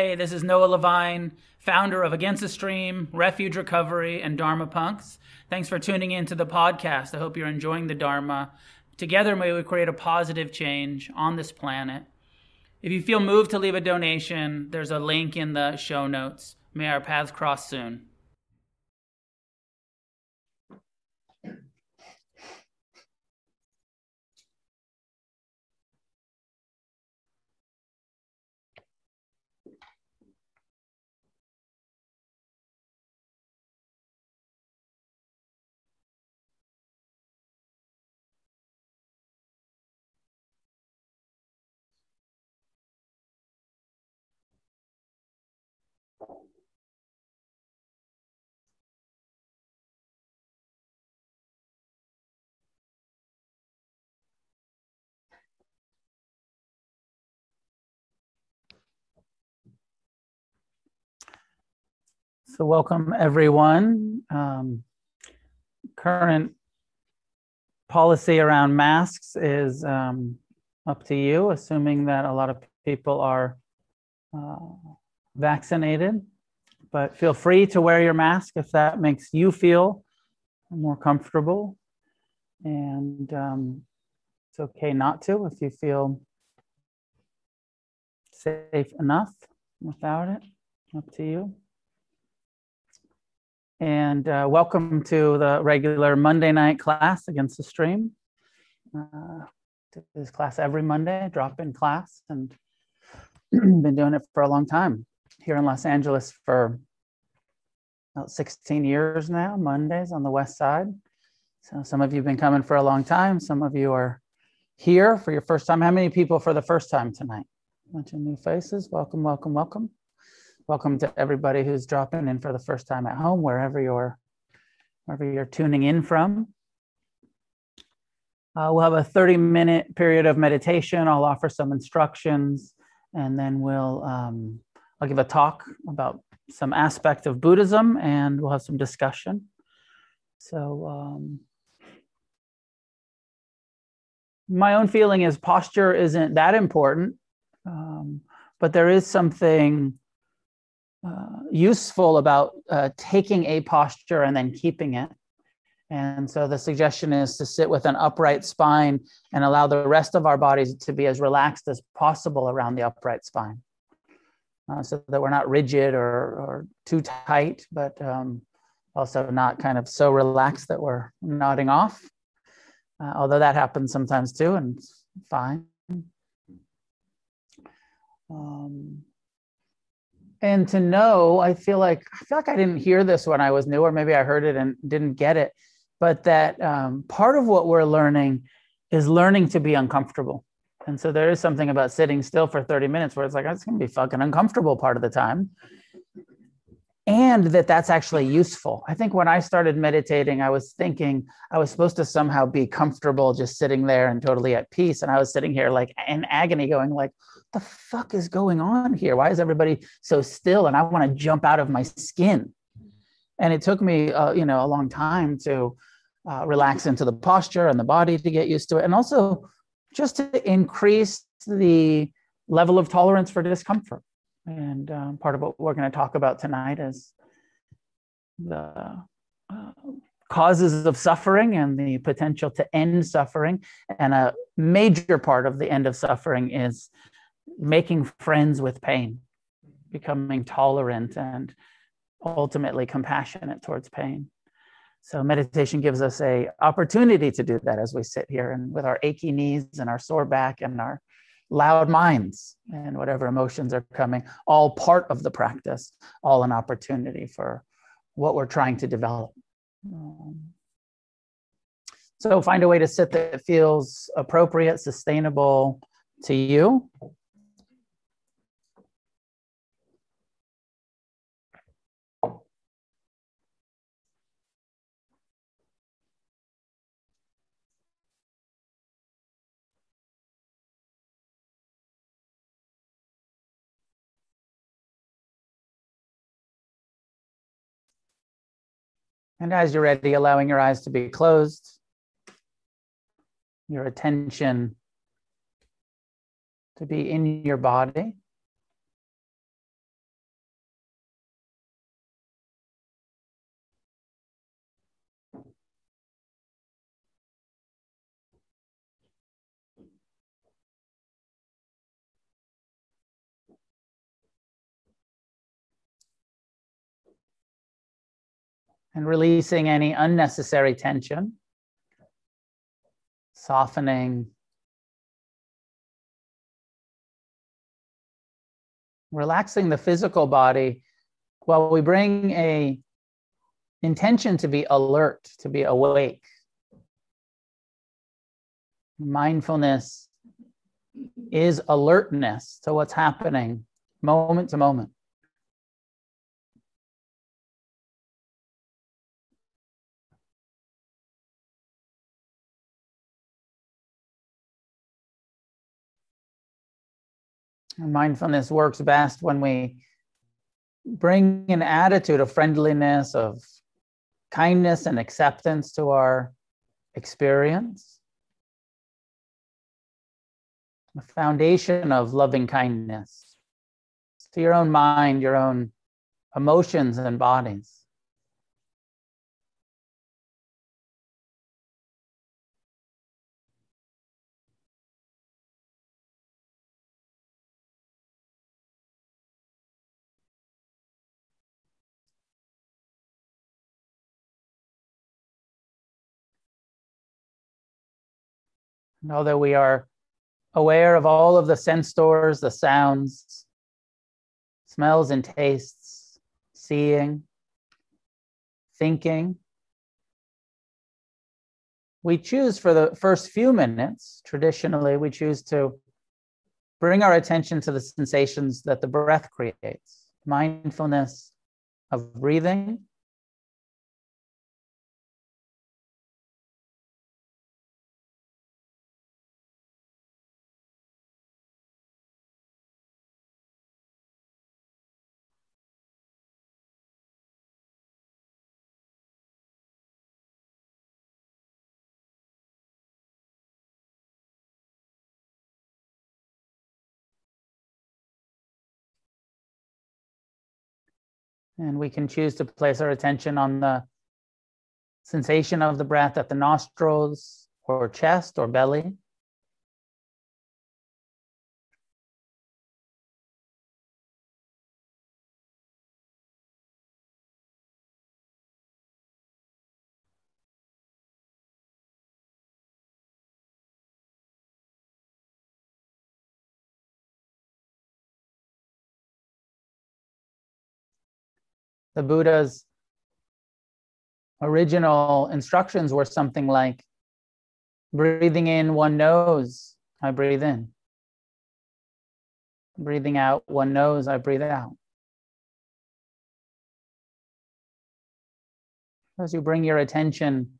Hey, this is Noah Levine, founder of Against the Stream, Refuge Recovery, and Dharma Punks. Thanks for tuning in to the podcast. I hope you're enjoying the Dharma. Together, may we create a positive change on this planet. If you feel moved to leave a donation, there's a link in the show notes. May our paths cross soon. So, welcome everyone. Um, current policy around masks is um, up to you, assuming that a lot of people are uh, vaccinated. But feel free to wear your mask if that makes you feel more comfortable. And um, it's okay not to if you feel safe enough without it. Up to you and uh, welcome to the regular Monday night class against the stream. Uh, this class every Monday, drop in class, and been doing it for a long time here in Los Angeles for about 16 years now, Mondays on the west side. So some of you have been coming for a long time. Some of you are here for your first time. How many people for the first time tonight? A bunch of new faces. Welcome, welcome, welcome. Welcome to everybody who's dropping in for the first time at home, wherever you're, wherever you're tuning in from. Uh, we'll have a 30 minute period of meditation. I'll offer some instructions and then we'll, um, I'll give a talk about some aspect of Buddhism and we'll have some discussion. So, um, my own feeling is posture isn't that important, um, but there is something uh, useful about uh, taking a posture and then keeping it. And so the suggestion is to sit with an upright spine and allow the rest of our bodies to be as relaxed as possible around the upright spine. Uh, so that we're not rigid or, or too tight, but um, also not kind of so relaxed that we're nodding off. Uh, although that happens sometimes too, and fine. Um, and to know i feel like i feel like i didn't hear this when i was new or maybe i heard it and didn't get it but that um, part of what we're learning is learning to be uncomfortable. And so there is something about sitting still for 30 minutes where it's like it's going to be fucking uncomfortable part of the time and that that's actually useful i think when i started meditating i was thinking i was supposed to somehow be comfortable just sitting there and totally at peace and i was sitting here like in agony going like what the fuck is going on here? Why is everybody so still? And I want to jump out of my skin. And it took me, uh, you know, a long time to uh, relax into the posture and the body to get used to it, and also just to increase the level of tolerance for discomfort. And um, part of what we're going to talk about tonight is the uh, causes of suffering and the potential to end suffering. And a major part of the end of suffering is making friends with pain, becoming tolerant and ultimately compassionate towards pain. So meditation gives us a opportunity to do that as we sit here and with our achy knees and our sore back and our loud minds and whatever emotions are coming, all part of the practice, all an opportunity for what we're trying to develop. Um, so find a way to sit that feels appropriate, sustainable to you. And as you're ready, allowing your eyes to be closed, your attention to be in your body. And releasing any unnecessary tension, softening, relaxing the physical body while we bring a intention to be alert, to be awake. Mindfulness is alertness to what's happening moment to moment. Mindfulness works best when we bring an attitude of friendliness, of kindness and acceptance to our experience. A foundation of loving kindness to your own mind, your own emotions and bodies. That we are aware of all of the sense doors, the sounds, smells and tastes, seeing, thinking. We choose for the first few minutes, traditionally, we choose to bring our attention to the sensations that the breath creates mindfulness of breathing And we can choose to place our attention on the sensation of the breath at the nostrils or chest or belly. The Buddha's original instructions were something like breathing in one knows, I breathe in. Breathing out one knows, I breathe out. As you bring your attention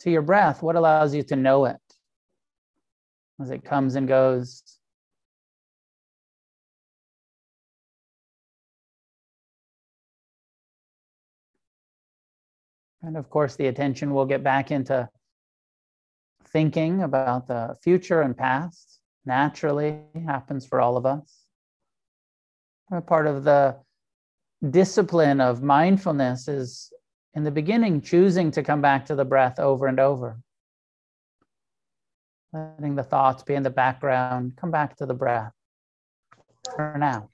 to your breath, what allows you to know it as it comes and goes? And of course, the attention will get back into thinking about the future and past. Naturally happens for all of us. A part of the discipline of mindfulness is in the beginning choosing to come back to the breath over and over. Letting the thoughts be in the background, come back to the breath for now.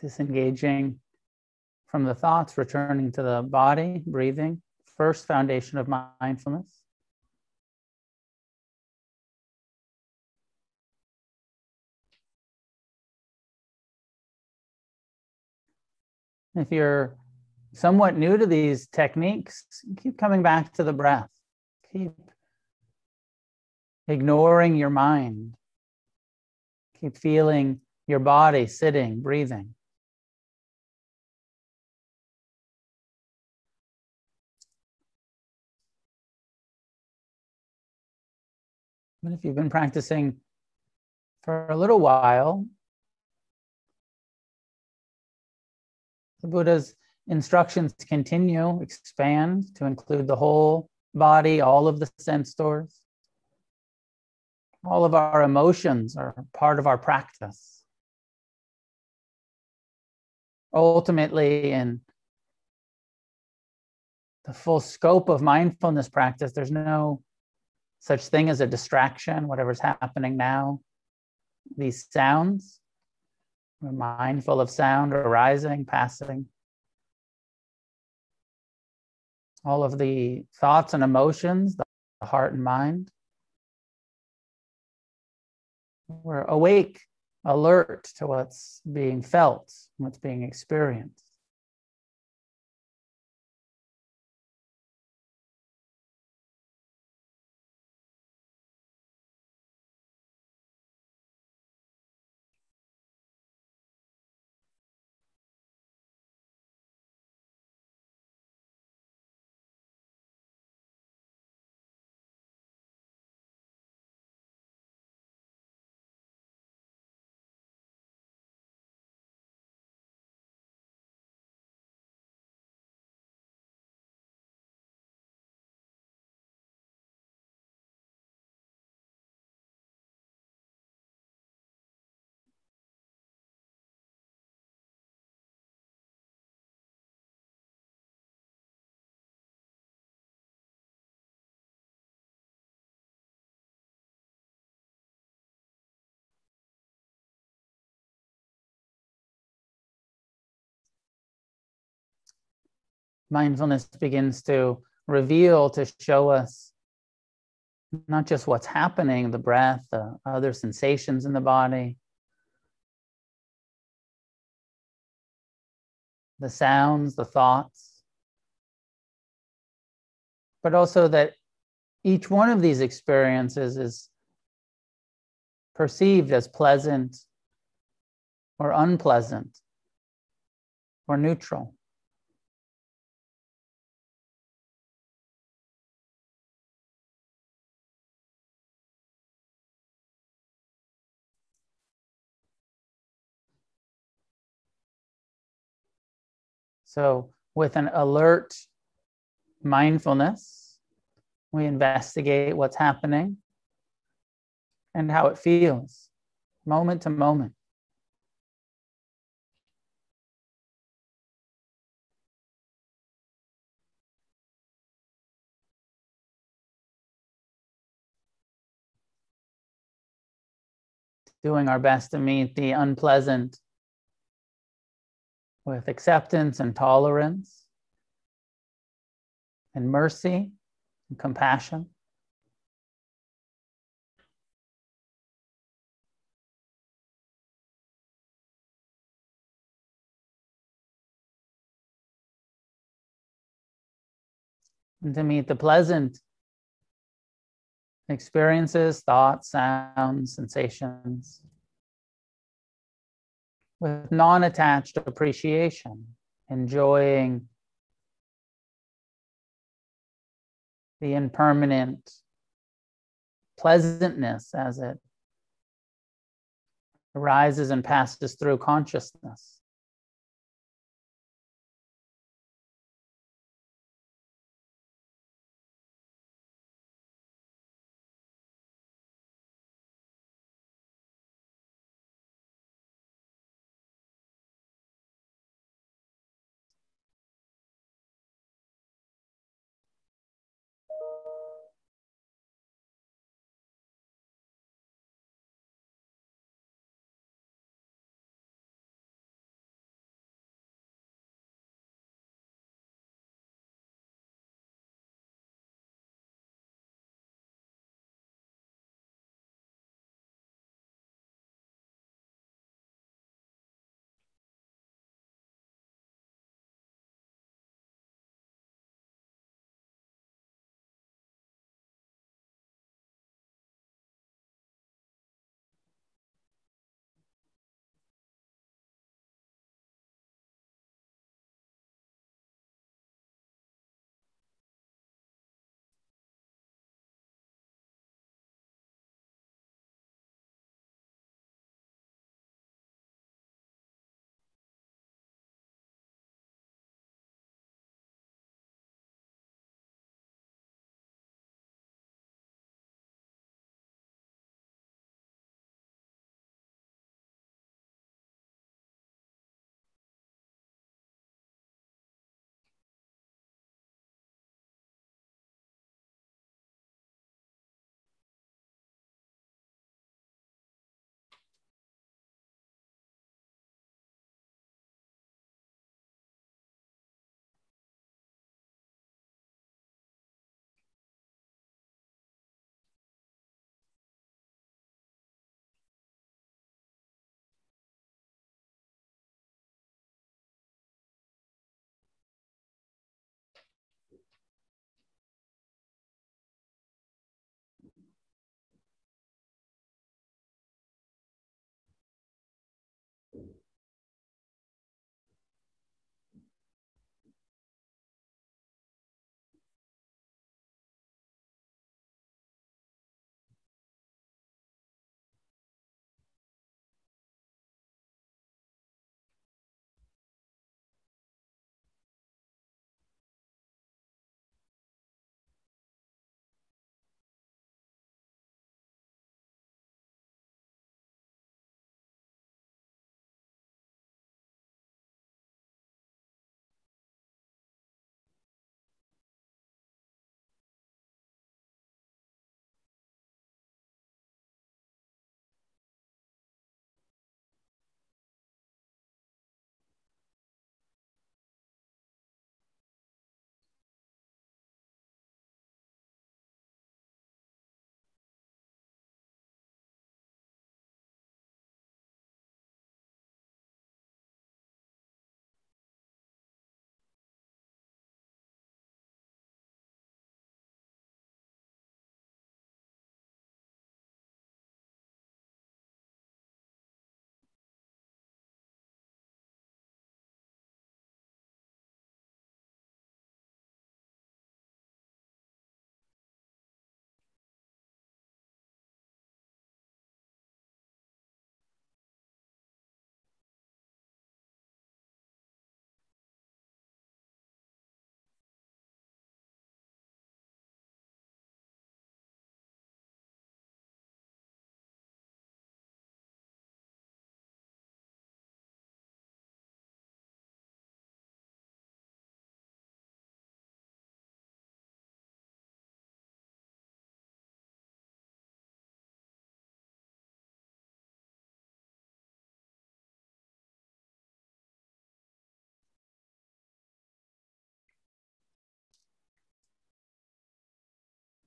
Disengaging from the thoughts, returning to the body, breathing, first foundation of mindfulness. If you're somewhat new to these techniques, keep coming back to the breath. Keep ignoring your mind. Keep feeling your body sitting, breathing. If you've been practicing for a little while, the Buddha's instructions continue, expand to include the whole body, all of the sense doors. All of our emotions are part of our practice. Ultimately, in the full scope of mindfulness practice, there's no such thing as a distraction, whatever's happening now. These sounds, we're mindful of sound arising, passing. All of the thoughts and emotions, the heart and mind. We're awake, alert to what's being felt, what's being experienced. Mindfulness begins to reveal, to show us not just what's happening, the breath, the other sensations in the body, the sounds, the thoughts, but also that each one of these experiences is perceived as pleasant or unpleasant or neutral. So, with an alert mindfulness, we investigate what's happening and how it feels moment to moment. Doing our best to meet the unpleasant with acceptance and tolerance and mercy and compassion. And to meet the pleasant experiences, thoughts, sounds, sensations with non attached appreciation, enjoying the impermanent pleasantness as it arises and passes through consciousness.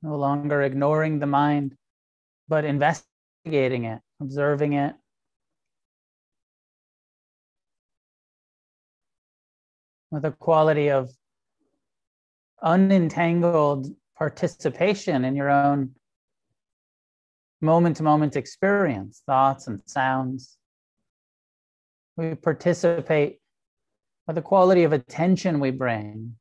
No longer ignoring the mind, but investigating it, observing it. With a quality of unentangled participation in your own moment to moment experience, thoughts and sounds. We participate with the quality of attention we bring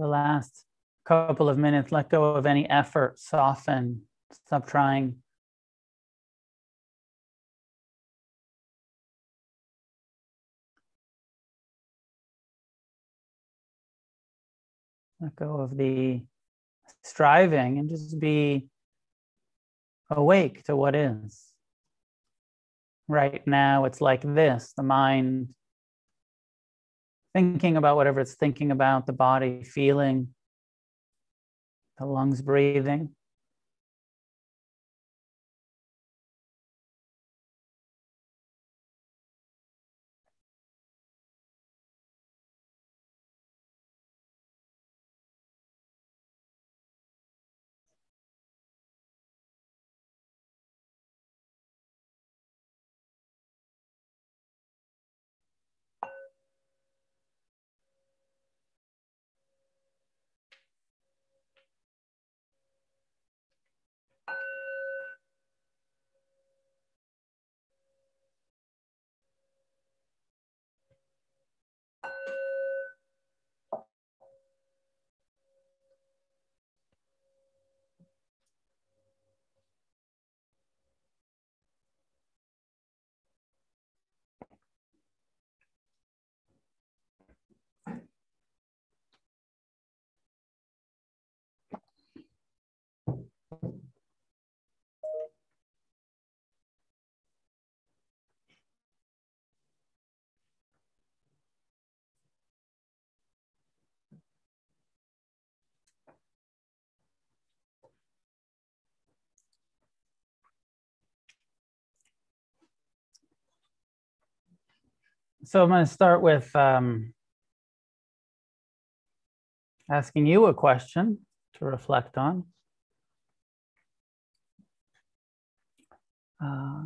the last couple of minutes, let go of any effort, soften, stop trying. Let go of the striving and just be awake to what is. Right now, it's like this the mind thinking about whatever it's thinking about, the body feeling, the lungs breathing. So I'm going to start with um, asking you a question to reflect on. Uh,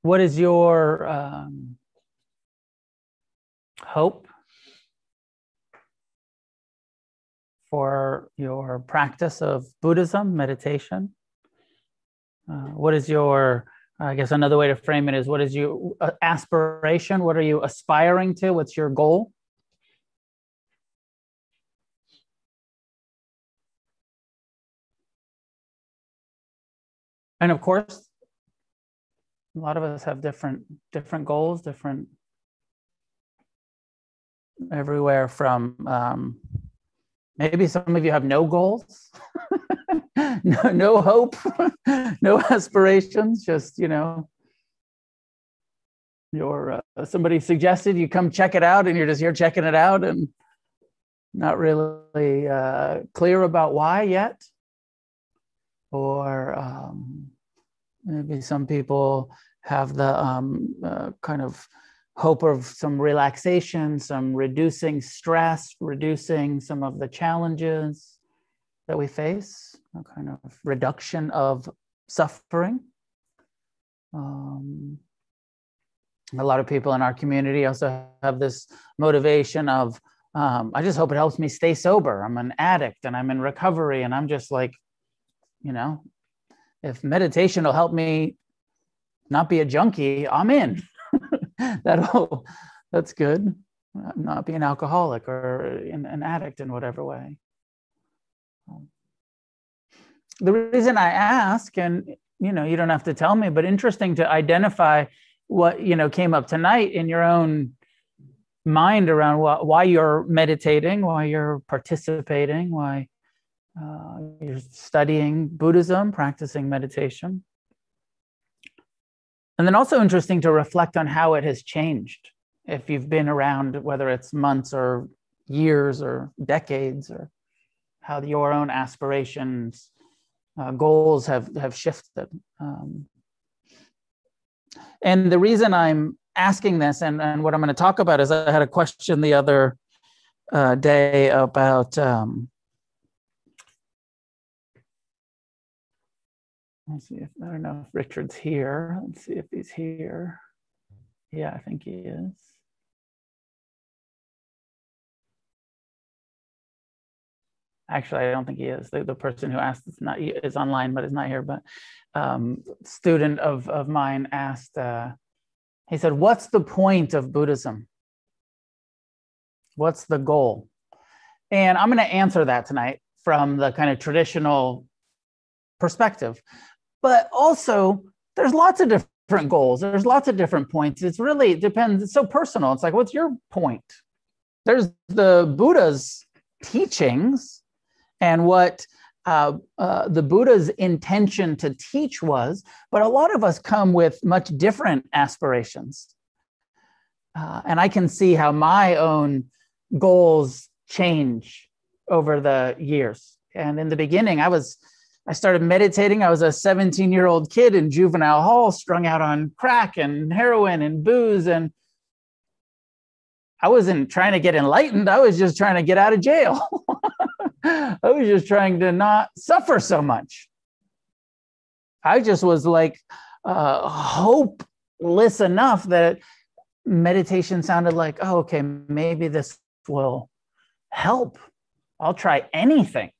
what is your um, hope for your practice of Buddhism, meditation? Uh, what is your I guess another way to frame it is what is your uh, aspiration? What are you aspiring to? What's your goal? And of course, a lot of us have different different goals, different everywhere from um, maybe some of you have no goals. no, no hope, no aspirations, just, you know, your uh, somebody suggested you come check it out and you're just here checking it out and not really uh, clear about why yet. Or um, maybe some people have the um, uh, kind of hope of some relaxation some reducing stress reducing some of the challenges that we face a kind of reduction of suffering. Um, a lot of people in our community also have this motivation of, um, I just hope it helps me stay sober. I'm an addict and I'm in recovery. And I'm just like, you know, if meditation will help me not be a junkie, I'm in. That'll, that's good. Not be an alcoholic or an, an addict in whatever way. Um, the reason I ask, and you know, you don't have to tell me, but interesting to identify what you know came up tonight in your own mind around what, why you're meditating, why you're participating, why uh, you're studying Buddhism, practicing meditation. And then also interesting to reflect on how it has changed. If you've been around, whether it's months or years or decades, or how your own aspirations uh, goals have have shifted. Um, and the reason I'm asking this and, and what I'm going to talk about is I had a question the other uh, day about um, let's see if I don't know if Richard's here. Let's see if he's here. Yeah, I think he is. Actually, I don't think he is. The, the person who asked is not is online, but is not here. But um, student of of mine asked. Uh, he said, "What's the point of Buddhism?" What's the goal? And I'm going to answer that tonight from the kind of traditional perspective. But also, there's lots of different goals. There's lots of different points. It's really it depends. It's so personal. It's like, what's your point? There's the Buddha's teachings and what uh, uh, the Buddha's intention to teach was, but a lot of us come with much different aspirations. Uh, and I can see how my own goals change over the years. And in the beginning, I was, I started meditating. I was a 17 year old kid in juvenile hall, strung out on crack and heroin and booze. And I wasn't trying to get enlightened. I was just trying to get out of jail. I was just trying to not suffer so much. I just was like uh, hopeless enough that meditation sounded like, oh, okay, maybe this will help. I'll try anything.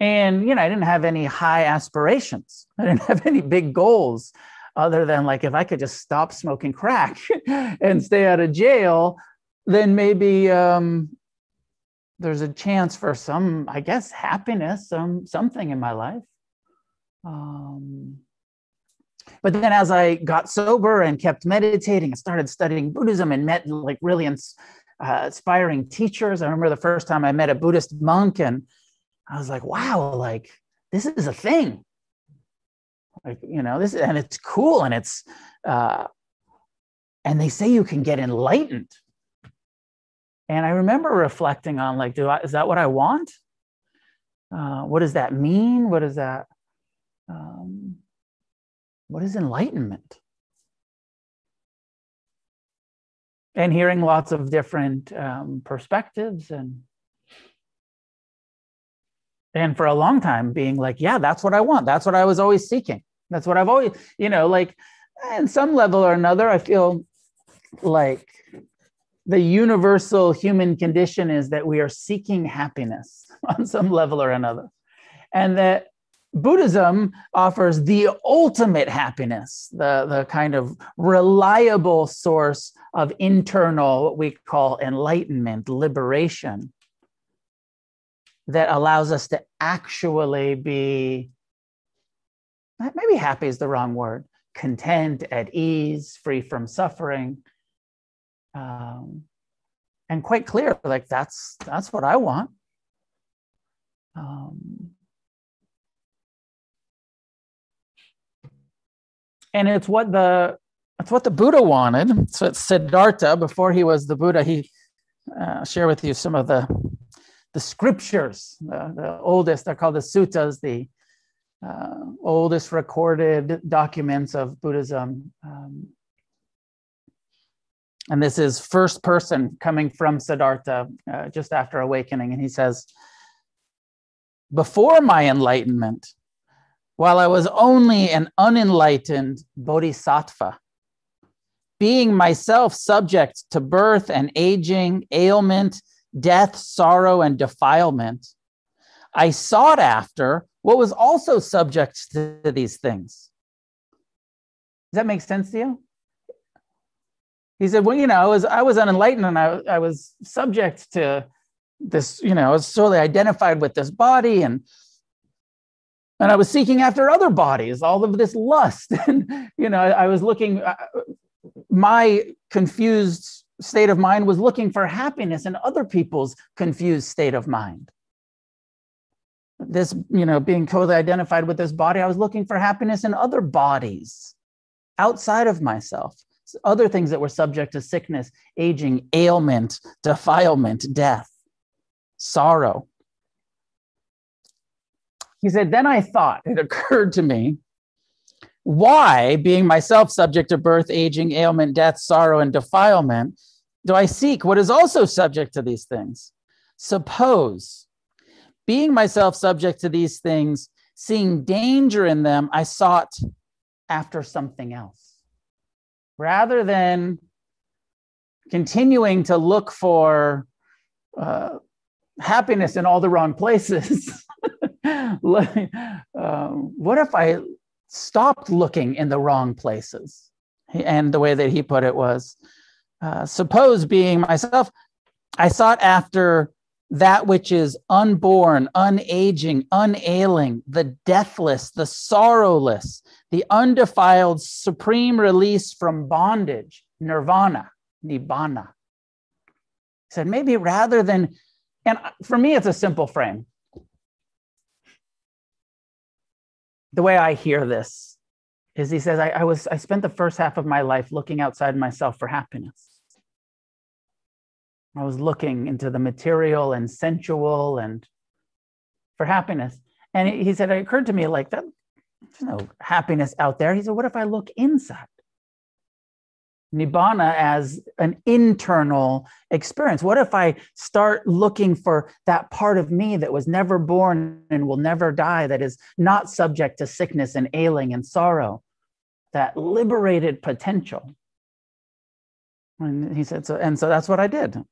And, you know, I didn't have any high aspirations. I didn't have any big goals other than like, if I could just stop smoking crack and stay out of jail, then maybe um, there's a chance for some, I guess, happiness, some something in my life. Um, but then as I got sober and kept meditating and started studying Buddhism and met like really ins- uh, inspiring teachers, I remember the first time I met a Buddhist monk and I was like, wow, like this is a thing. Like, you know, this and it's cool and it's uh and they say you can get enlightened. And I remember reflecting on like, do I, is that what I want? Uh, what does that mean? What is that? Um, what is enlightenment? And hearing lots of different um, perspectives and and for a long time being like, yeah, that's what I want. That's what I was always seeking. That's what I've always, you know, like, in some level or another, I feel like the universal human condition is that we are seeking happiness on some level or another. And that Buddhism offers the ultimate happiness, the, the kind of reliable source of internal, what we call enlightenment, liberation, that allows us to actually be, maybe happy is the wrong word, content, at ease, free from suffering um, and quite clear like that's that's what i want. Um, and it's what the it's what the buddha wanted. So it's siddhartha before he was the buddha he uh, share with you some of the the scriptures the, the oldest they're called the suttas the uh, oldest recorded documents of buddhism um, and this is first person coming from Siddhartha uh, just after awakening. And he says, Before my enlightenment, while I was only an unenlightened bodhisattva, being myself subject to birth and aging, ailment, death, sorrow, and defilement, I sought after what was also subject to these things. Does that make sense to you? He said, well, you know, I was I was unenlightened and I, I was subject to this, you know, I was solely identified with this body and and I was seeking after other bodies, all of this lust. And, you know, I, I was looking, uh, my confused state of mind was looking for happiness in other people's confused state of mind. This, you know, being totally identified with this body, I was looking for happiness in other bodies outside of myself other things that were subject to sickness, aging, ailment, defilement, death, sorrow. He said, Then I thought, it occurred to me, why, being myself subject to birth, aging, ailment, death, sorrow, and defilement, do I seek what is also subject to these things? Suppose, being myself subject to these things, seeing danger in them, I sought after something else rather than continuing to look for uh, happiness in all the wrong places. um, what if I stopped looking in the wrong places? And the way that he put it was uh, suppose being myself, I sought after that which is unborn, unaging, unailing, the deathless, the sorrowless, the undefiled supreme release from bondage, nirvana, nibbana. He said, maybe rather than, and for me, it's a simple frame. The way I hear this is he says, I, I was I spent the first half of my life looking outside myself for happiness. I was looking into the material and sensual and for happiness. And he said, it occurred to me like that, there's no happiness out there. He said, what if I look inside? Nibbana as an internal experience. What if I start looking for that part of me that was never born and will never die, that is not subject to sickness and ailing and sorrow, that liberated potential? And he said, so, and so that's what I did.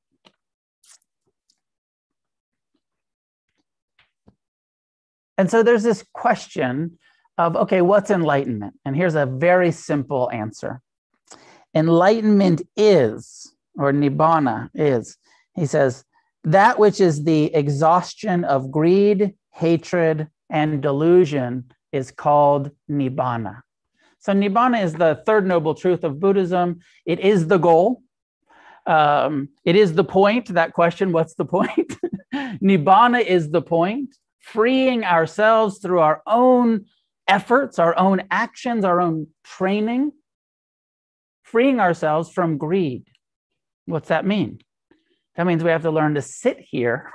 And so there's this question of, okay, what's enlightenment? And here's a very simple answer Enlightenment is, or Nibbana is, he says, that which is the exhaustion of greed, hatred, and delusion is called Nibbana. So, Nibbana is the third noble truth of Buddhism. It is the goal. Um, it is the point. That question, what's the point? Nibbana is the point freeing ourselves through our own efforts, our own actions, our own training, freeing ourselves from greed. What's that mean? That means we have to learn to sit here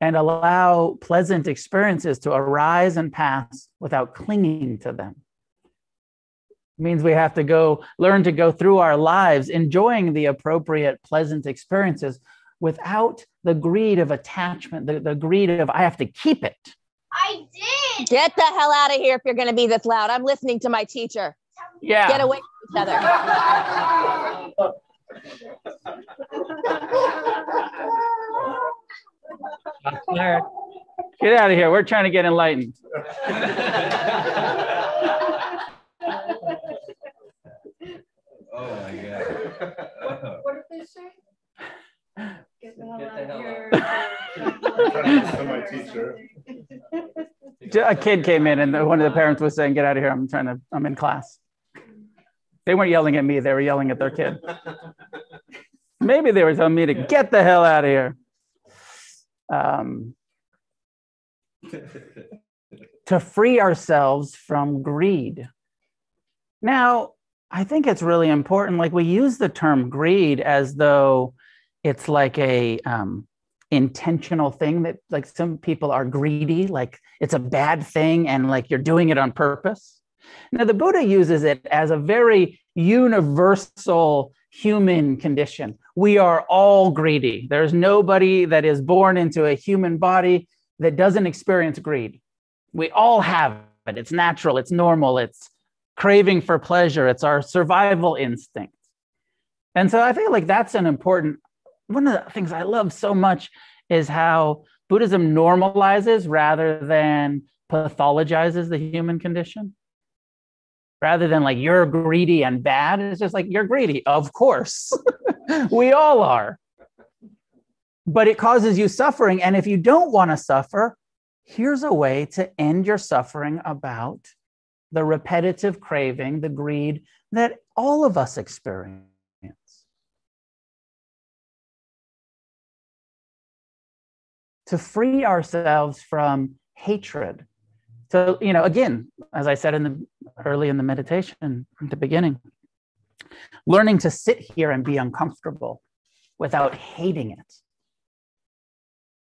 and allow pleasant experiences to arise and pass without clinging to them. It means we have to go learn to go through our lives enjoying the appropriate pleasant experiences without the greed of attachment, the, the greed of I have to keep it. I did. Get the hell out of here if you're going to be this loud. I'm listening to my teacher. Yeah. Get away from each other. Get out of here. We're trying to get enlightened. Oh my god. What did they say? Get the hell my teacher. A kid came in and one of the parents was saying, Get out of here. I'm trying to, I'm in class. They weren't yelling at me, they were yelling at their kid. Maybe they were telling me to get the hell out of here. Um, to free ourselves from greed. Now, I think it's really important. Like we use the term greed as though it's like a um, intentional thing that like some people are greedy, like it's a bad thing and like you're doing it on purpose. Now, the Buddha uses it as a very universal human condition. We are all greedy. There's nobody that is born into a human body that doesn't experience greed. We all have it. It's natural, it's normal, it's craving for pleasure, it's our survival instinct. And so I feel like that's an important one of the things I love so much is how Buddhism normalizes rather than pathologizes the human condition. Rather than like you're greedy and bad, it's just like you're greedy. Of course, we all are. But it causes you suffering. And if you don't want to suffer, here's a way to end your suffering about the repetitive craving, the greed that all of us experience. To free ourselves from hatred. So, you know, again, as I said in the early in the meditation at the beginning, learning to sit here and be uncomfortable without hating it.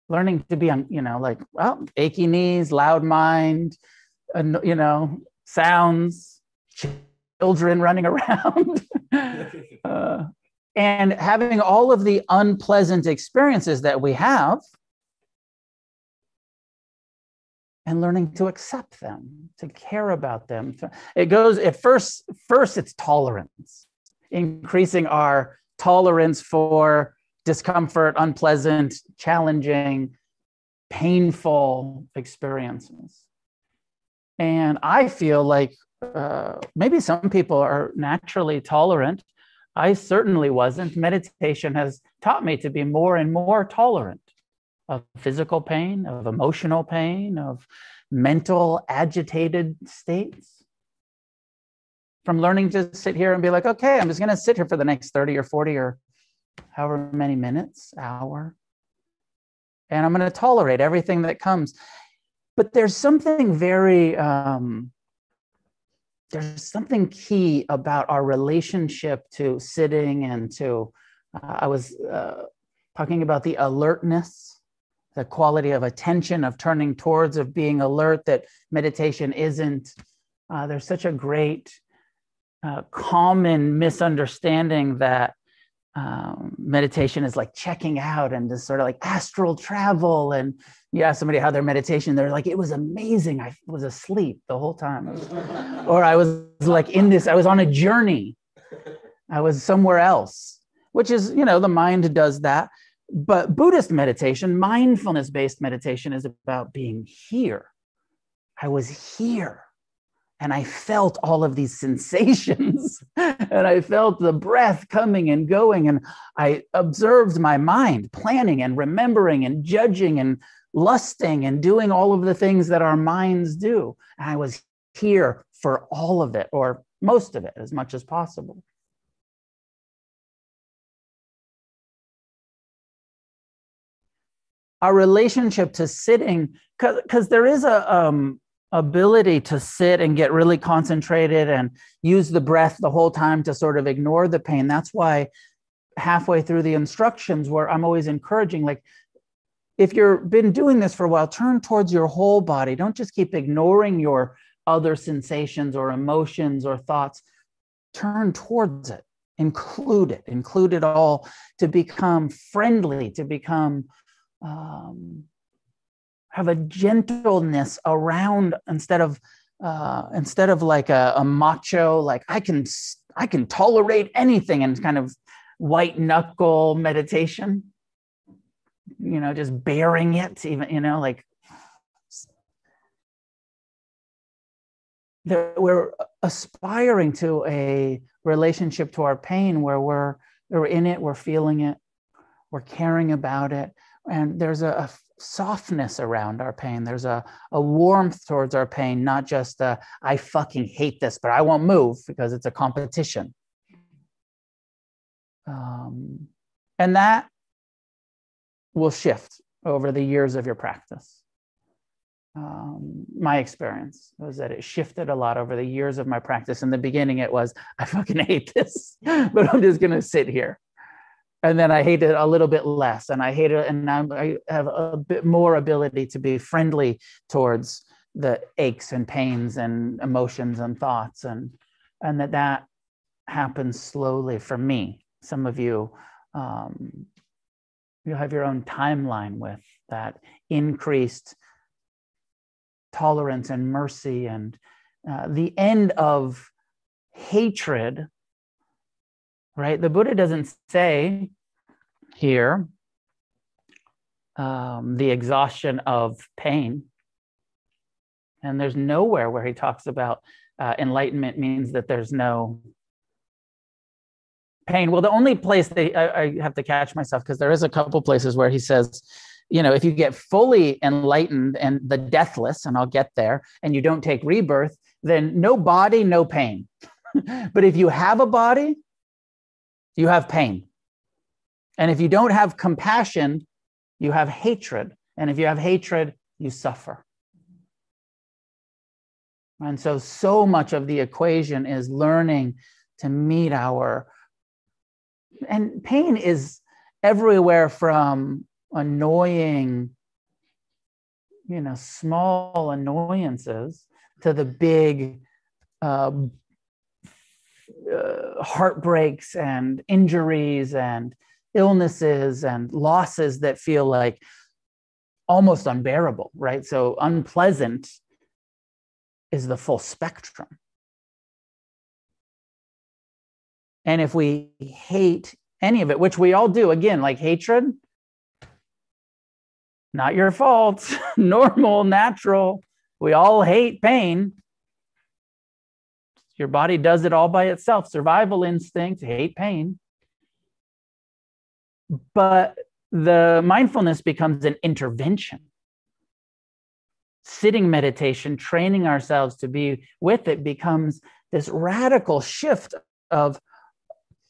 Learning to be, you know, like, well, achy knees, loud mind, you know, sounds, children running around, uh, and having all of the unpleasant experiences that we have and learning to accept them to care about them. It goes at first first it's tolerance increasing our tolerance for discomfort unpleasant challenging painful experiences. And I feel like uh, maybe some people are naturally tolerant, I certainly wasn't. Meditation has taught me to be more and more tolerant of physical pain, of emotional pain, of mental agitated states. From learning to sit here and be like, okay, I'm just going to sit here for the next 30 or 40 or however many minutes, hour, and I'm going to tolerate everything that comes. But there's something very, um, there's something key about our relationship to sitting and to, uh, I was uh, talking about the alertness, the quality of attention, of turning towards, of being alert, that meditation isn't. Uh, there's such a great uh, common misunderstanding that um, meditation is like checking out and this sort of like astral travel. And you ask somebody how their meditation, they're like, it was amazing. I was asleep the whole time. or I was like in this, I was on a journey. I was somewhere else, which is, you know, the mind does that. But Buddhist meditation, mindfulness based meditation, is about being here. I was here and I felt all of these sensations and I felt the breath coming and going and I observed my mind planning and remembering and judging and lusting and doing all of the things that our minds do and I was here for all of it or most of it as much as possible our relationship to sitting because there is a um, ability to sit and get really concentrated and use the breath the whole time to sort of ignore the pain. That's why halfway through the instructions where I'm always encouraging like if you've been doing this for a while, turn towards your whole body. Don't just keep ignoring your other sensations or emotions or thoughts. Turn towards it, include it, include it all to become friendly, to become um, have a gentleness around instead of uh, instead of like a, a macho like i can i can tolerate anything and kind of white knuckle meditation you know just bearing it even you know like we're aspiring to a relationship to our pain where we're we're in it we're feeling it we're caring about it and there's a, a softness around our pain. There's a, a warmth towards our pain, not just a, I fucking hate this, but I won't move because it's a competition. Um, and that will shift over the years of your practice. Um, my experience was that it shifted a lot over the years of my practice. In the beginning, it was, I fucking hate this, but I'm just going to sit here and then I hate it a little bit less, and I hate it, and I'm, I have a bit more ability to be friendly towards the aches and pains and emotions and thoughts, and and that that happens slowly for me. Some of you, um, you have your own timeline with that increased tolerance and mercy, and uh, the end of hatred right? The Buddha doesn't say here um, the exhaustion of pain. And there's nowhere where he talks about uh, enlightenment means that there's no pain. Well, the only place that I, I have to catch myself because there is a couple places where he says, you know, if you get fully enlightened and the deathless, and I'll get there, and you don't take rebirth, then no body, no pain. but if you have a body, you have pain. And if you don't have compassion, you have hatred. And if you have hatred, you suffer. And so, so much of the equation is learning to meet our. And pain is everywhere from annoying, you know, small annoyances to the big uh, uh, heartbreaks and injuries and illnesses and losses that feel like almost unbearable, right? So unpleasant is the full spectrum. And if we hate any of it, which we all do, again, like hatred, not your fault, normal, natural. We all hate pain Your body does it all by itself. Survival instinct, hate pain. But the mindfulness becomes an intervention. Sitting meditation, training ourselves to be with it becomes this radical shift of,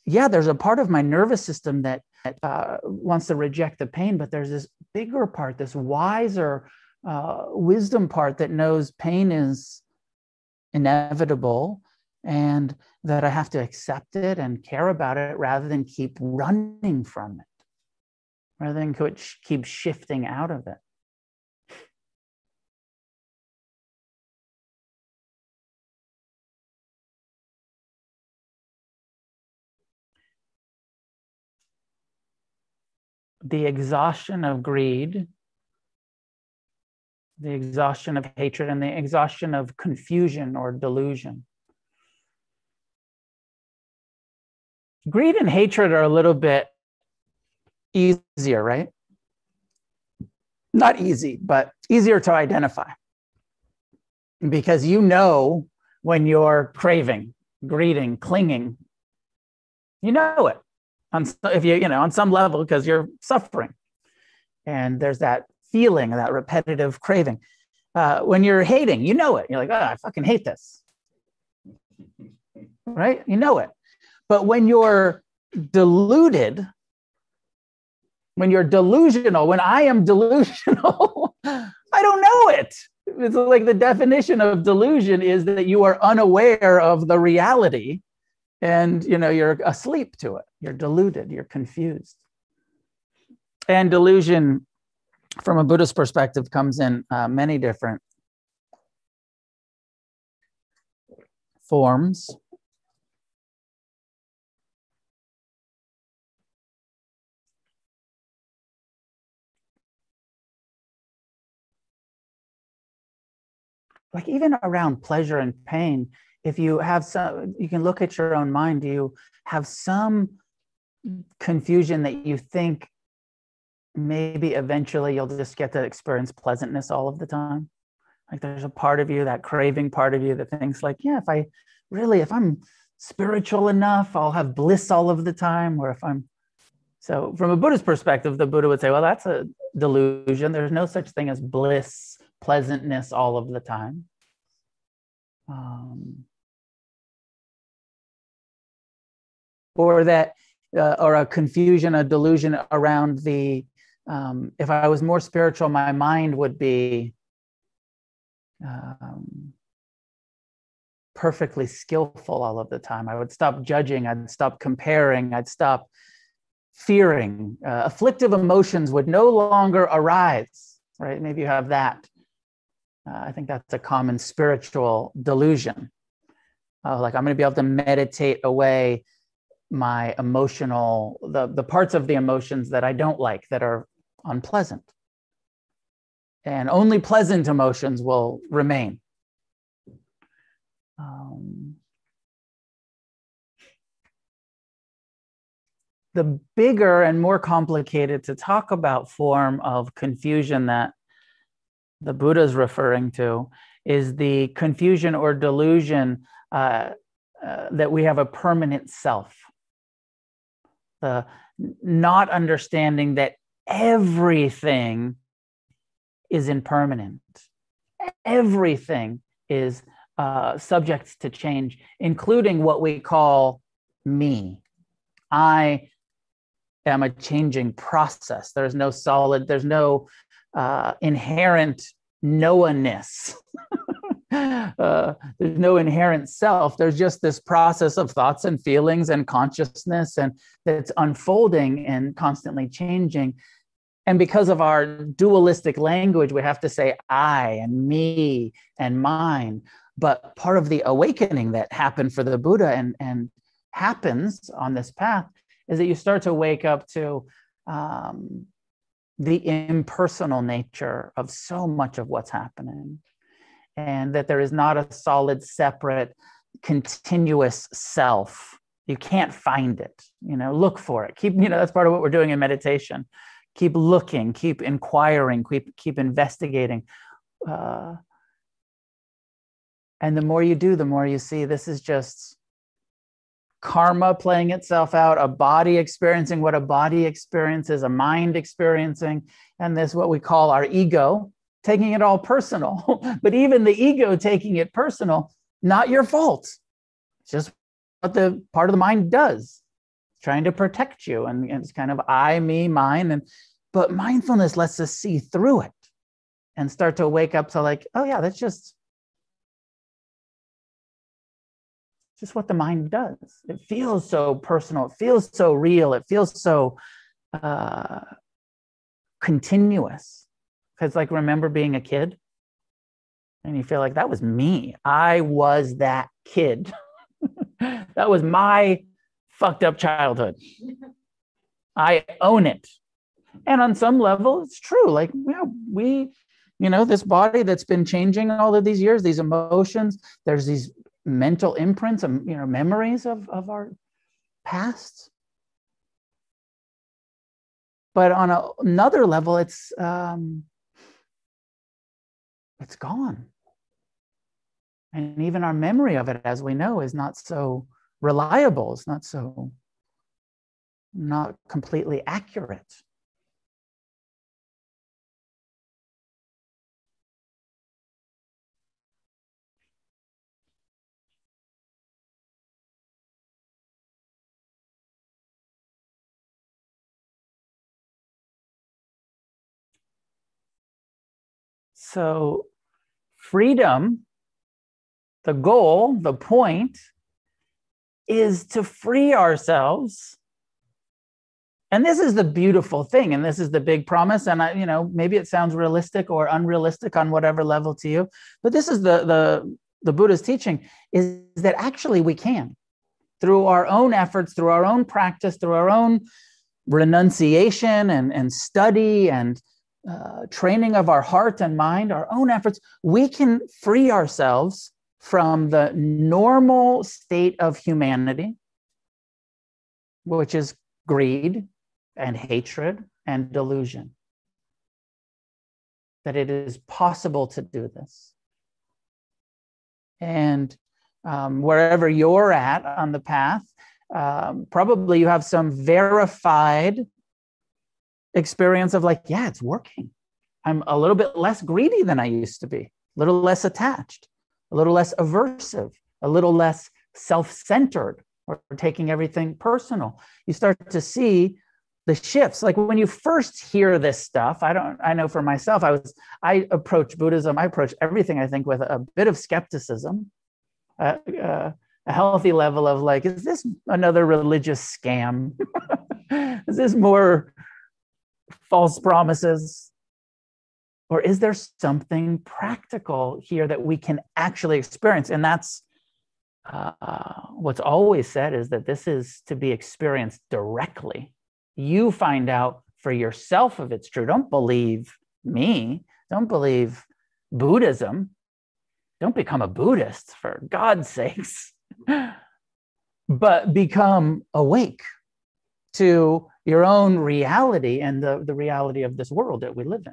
yeah, there's a part of my nervous system that uh, wants to reject the pain, but there's this bigger part, this wiser uh, wisdom part that knows pain is inevitable and that I have to accept it and care about it rather than keep running from it, rather than keep shifting out of it. The exhaustion of greed, the exhaustion of hatred, and the exhaustion of confusion or delusion greed and hatred are a little bit easier, right? Not easy, but easier to identify because you know when you're craving, greeting, clinging. You know it on if you you know on some level because you're suffering, and there's that feeling, that repetitive craving. Uh, when you're hating, you know it. You're like, oh, I fucking hate this, right? You know it. But when you're deluded, when you're delusional, when I am delusional, I don't know it. It's like the definition of delusion is that you are unaware of the reality and you know you're asleep to it. You're deluded, you're confused. And delusion from a Buddhist perspective comes in uh, many different forms. Like even around pleasure and pain if you have some you can look at your own mind do you have some confusion that you think maybe eventually you'll just get to experience pleasantness all of the time? Like there's a part of you that craving part of you that thinks like yeah if i really if i'm spiritual enough i'll have bliss all of the time or if i'm so from a buddhist perspective the buddha would say well that's a delusion. There's no such thing as bliss pleasantness all of the time. Um, or that, uh, or a confusion, a delusion around the, um, if I was more spiritual, my mind would be um, perfectly skillful all of the time. I would stop judging, I'd stop comparing, I'd stop fearing. Uh, afflictive emotions would no longer arise, right? Maybe you have that. Uh, I think that's a common spiritual delusion. Uh, like I'm going to be able to meditate away my emotional, the, the parts of the emotions that I don't like that are unpleasant. And only pleasant emotions will remain. Um, the bigger and more complicated to talk about form of confusion that the Buddha is referring to is the confusion or delusion uh, uh, that we have a permanent self. The not understanding that everything is impermanent, everything is uh, subject to change, including what we call me. I am a changing process. There's no solid, there's no uh, inherent knowanness. uh, there's no inherent self. There's just this process of thoughts and feelings and consciousness, and that's unfolding and constantly changing. And because of our dualistic language, we have to say I and me and mine. But part of the awakening that happened for the Buddha and, and happens on this path is that you start to wake up to um, the impersonal nature of so much of what's happening and that there is not a solid separate continuous self. You can't find it you know look for it. Keep you know that's part of what we're doing in meditation. Keep looking keep inquiring keep keep investigating uh, And the more you do, the more you see this is just karma playing itself out, a body experiencing what a body experiences, a mind experiencing, and this what we call our ego taking it all personal. but even the ego taking it personal, not your fault. It's just what the part of the mind does, trying to protect you. And, and it's kind of I, me, mine. And but mindfulness lets us see through it and start to wake up to like, oh yeah, that's just just what the mind does. It feels so personal. It feels so real. It feels so uh, continuous. Because, like, remember being a kid? And you feel like that was me. I was that kid. that was my fucked up childhood. I own it. And on some level, it's true. Like, yeah, we, you know, this body that's been changing all of these years, these emotions, there's these mental imprints and you know memories of, of our past. But on a, another level it's um, it's gone. And even our memory of it as we know is not so reliable. It's not so not completely accurate So, freedom, the goal, the point, is to free ourselves. And this is the beautiful thing, and this is the big promise. And I, you know, maybe it sounds realistic or unrealistic on whatever level to you, but this is the the the Buddha's teaching is that actually we can, through our own efforts, through our own practice, through our own renunciation and, and study and uh, training of our heart and mind, our own efforts, we can free ourselves from the normal state of humanity, which is greed and hatred and delusion. That it is possible to do this. And um, wherever you're at on the path, um, probably you have some verified experience of like, yeah, it's working. I'm a little bit less greedy than I used to be, a little less attached, a little less aversive, a little less self centered or taking everything personal. You start to see the shifts. Like when you first hear this stuff, I don't, I know for myself, I was, I approach Buddhism, I approach everything, I think, with a bit of skepticism, uh, uh, a healthy level of like, is this another religious scam? is this more false promises? Or is there something practical here that we can actually experience? And that's uh, what's always said is that this is to be experienced directly. You find out for yourself if it's true. Don't believe me. Don't believe Buddhism. Don't become a Buddhist for God's sakes, but become awake to your own reality and the, the reality of this world that we live in.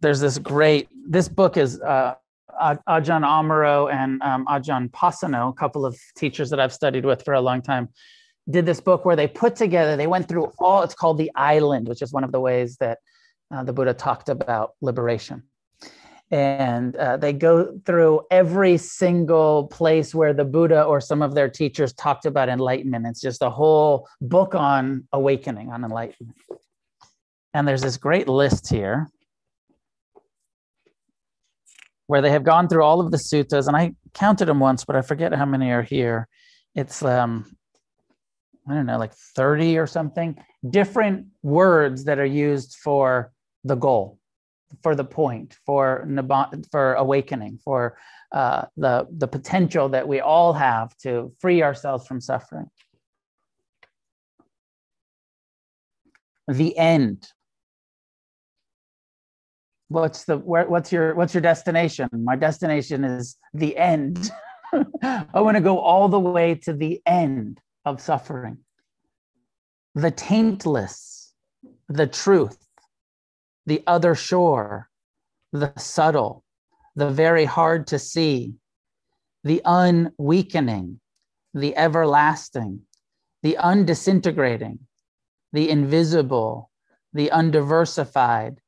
There's this great, this book is uh, Ajahn Amaro and um, Ajahn Pasanno, a couple of teachers that I've studied with for a long time, did this book where they put together, they went through all, it's called The Island, which is one of the ways that uh, the Buddha talked about liberation and uh, they go through every single place where the Buddha or some of their teachers talked about enlightenment. It's just a whole book on awakening, on enlightenment. And there's this great list here where they have gone through all of the suttas, and I counted them once, but I forget how many are here. It's um, I don't know, like 30 or something different words that are used for the goal for the point, for for awakening, for uh, the the potential that we all have to free ourselves from suffering. The end. What's the where, what's your what's your destination? My destination is the end. I want to go all the way to the end of suffering. the taintless, the truth, the other shore, the subtle, the very hard to see, the unweakening, the everlasting, the undisintegrating, the invisible, the undiversified,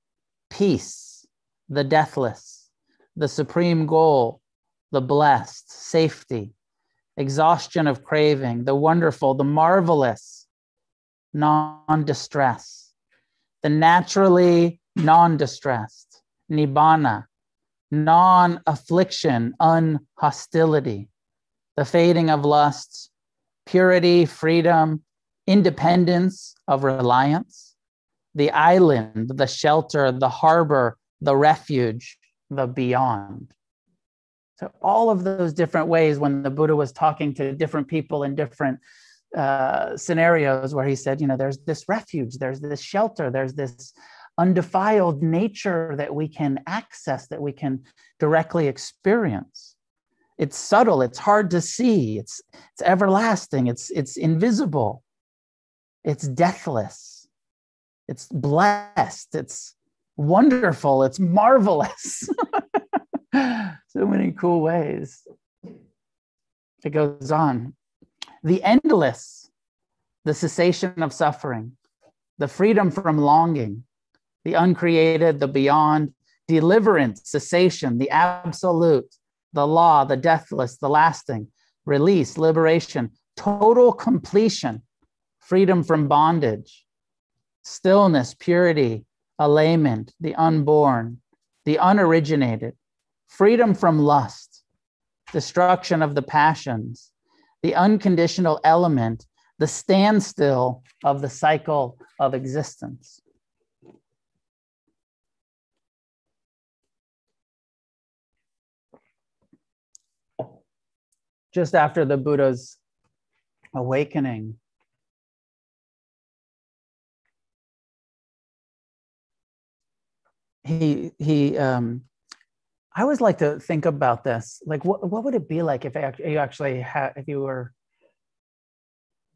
peace, the deathless, the supreme goal, the blessed, safety, exhaustion of craving, the wonderful, the marvelous, non distress, the naturally non distressed, nibbana, non affliction, unhostility, the fading of lusts, purity, freedom, independence of reliance, the island, the shelter, the harbor, the refuge, the beyond. So, all of those different ways when the Buddha was talking to different people in different uh, scenarios, where he said, you know, there's this refuge, there's this shelter, there's this undefiled nature that we can access, that we can directly experience. It's subtle, it's hard to see, it's, it's everlasting, it's, it's invisible, it's deathless, it's blessed, it's wonderful, it's marvelous. so many cool ways. It goes on. The endless, the cessation of suffering, the freedom from longing, the uncreated, the beyond, deliverance, cessation, the absolute, the law, the deathless, the lasting, release, liberation, total completion, freedom from bondage, stillness, purity, allayment, the unborn, the unoriginated, freedom from lust, destruction of the passions, the unconditional element, the standstill of the cycle of existence. Just after the Buddha's awakening, he he um, I always like to think about this. Like, what, what would it be like if you actually had, if you were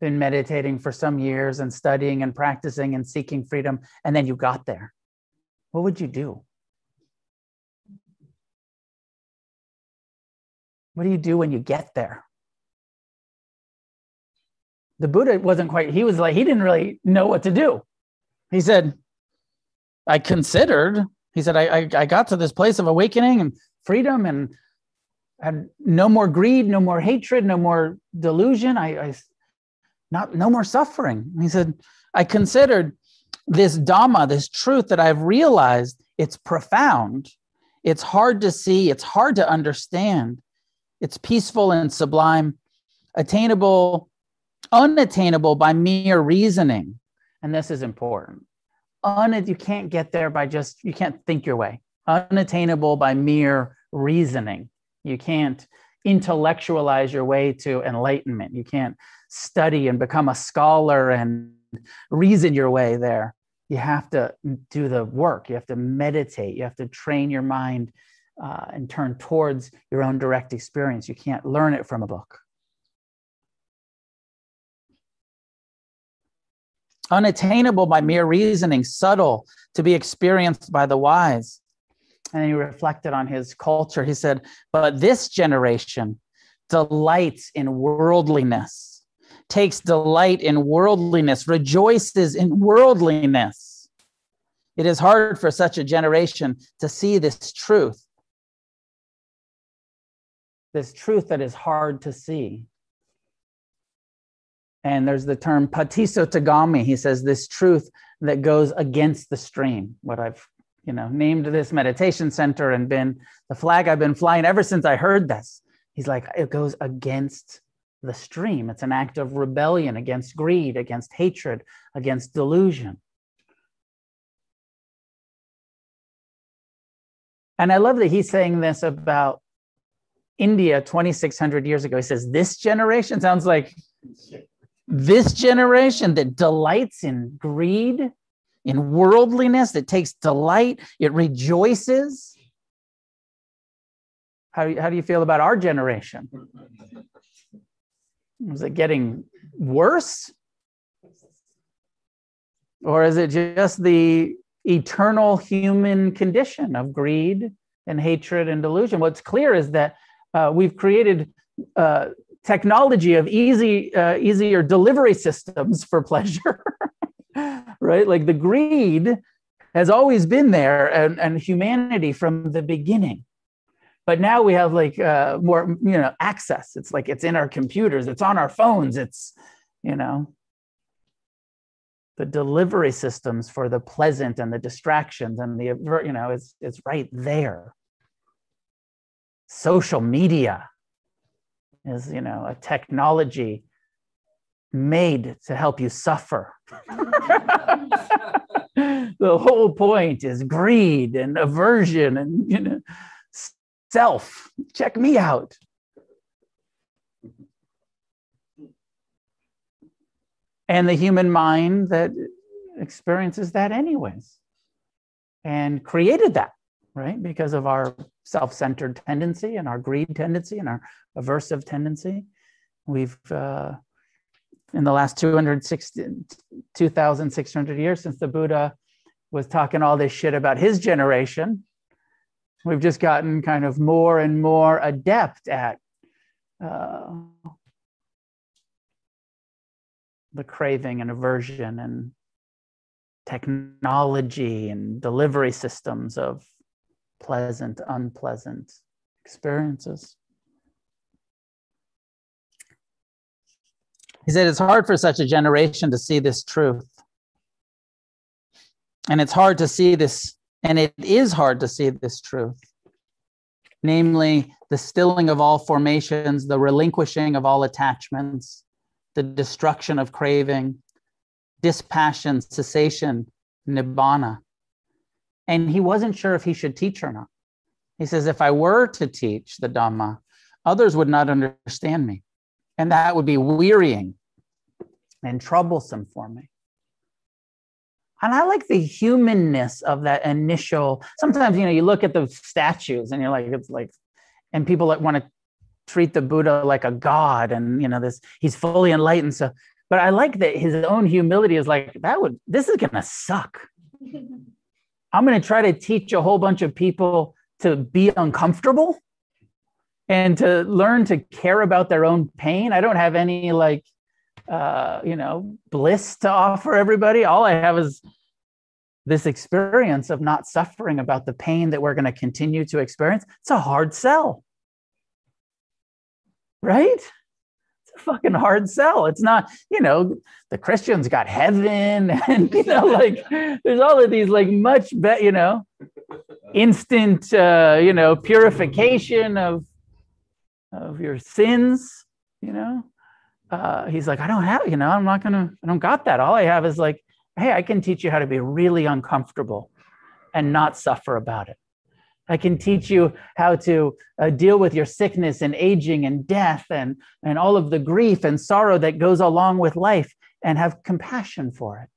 been meditating for some years and studying and practicing and seeking freedom, and then you got there? What would you do? What do you do when you get there? The Buddha wasn't quite, he was like, he didn't really know what to do. He said, I considered he said, I, I, I got to this place of awakening and freedom and had no more greed, no more hatred, no more delusion. I, I not no more suffering. He said, I considered this Dhamma, this truth that I've realized, it's profound. It's hard to see, it's hard to understand. It's peaceful and sublime, attainable, unattainable by mere reasoning. And this is important. Un- you can't get there by just you can't think your way. Unattainable by mere reasoning. You can't intellectualize your way to enlightenment. You can't study and become a scholar and reason your way there. You have to do the work. You have to meditate. You have to train your mind uh, and turn towards your own direct experience you can't learn it from a book unattainable by mere reasoning, subtle to be experienced by the wise. And he reflected on his culture. He said, But this generation delights in worldliness, takes delight in worldliness, rejoices in worldliness. It is hard for such a generation to see this truth, this truth that is hard to see. And there's the term patisotagami. He says this truth that goes against the stream. What I've, you know, named this meditation center and been the flag I've been flying ever since I heard this. He's like, it goes against the stream. It's an act of rebellion against greed, against hatred, against delusion. And I love that he's saying this about India 2,600 years ago. He says, This generation sounds like this generation that delights in greed, in worldliness, that takes delight, it rejoices. How how do you feel about our generation? Is it getting worse? Or is it just the eternal human condition of greed and hatred and delusion? What's clear is that uh, we've created uh, technology of easy, uh, easier delivery systems for pleasure, right? Like the greed has always been there and, and humanity from the beginning. But now we have like uh, more you know access. It's like it's in our computers it's on our phones it's you know the delivery systems for the pleasant and the distractions and the you know it's it's right there social media is you know a technology made to help you suffer the whole point is greed and aversion and you know self. Check me out. And the human mind that experiences that, anyways, and created that, right? Because of our self centered tendency and our greed tendency and our aversive tendency. We've, uh, in the last 260, 2,600 years since the Buddha was talking all this shit about his generation, We've just gotten kind of more and more adept at uh, the craving and aversion and technology and delivery systems of pleasant, unpleasant experiences. He said it's hard for such a generation to see this truth. And it's hard to see this and it is hard to see this truth namely, the stilling of all formations, the relinquishing of all attachments, the destruction of craving, dispassion, cessation, nibbana. And he wasn't sure if he should teach or not. He says, if I were to teach the Dhamma, others would not understand me. And that would be wearying and troublesome for me and I like the humanness of that initial. Sometimes you know you look at the statues and you're like it's like, and people that want to treat the Buddha like a god, and you know this he's fully enlightened. So, but I like that his own humility is like that would this is gonna suck. I'm gonna try to teach a whole bunch of people to be uncomfortable and to learn to care about their own pain. I don't have any like uh, you know, bliss to offer everybody. All I have is this experience of not suffering about the pain that we're going to continue to experience. It's a hard sell. Right? Fucking hard sell. It's not, you know, the Christians got heaven and, you know, like there's all of these like much better, you know, instant, uh, you know, purification of, of your sins, you know uh, he's like, I don't have, you know, I'm not gonna, I don't got that. All I have is like, hey, I can teach you how to be really uncomfortable and not suffer about it. I can teach you how to uh, deal with your sickness and aging and death and, and all of the grief and sorrow that goes along with life and have compassion for it.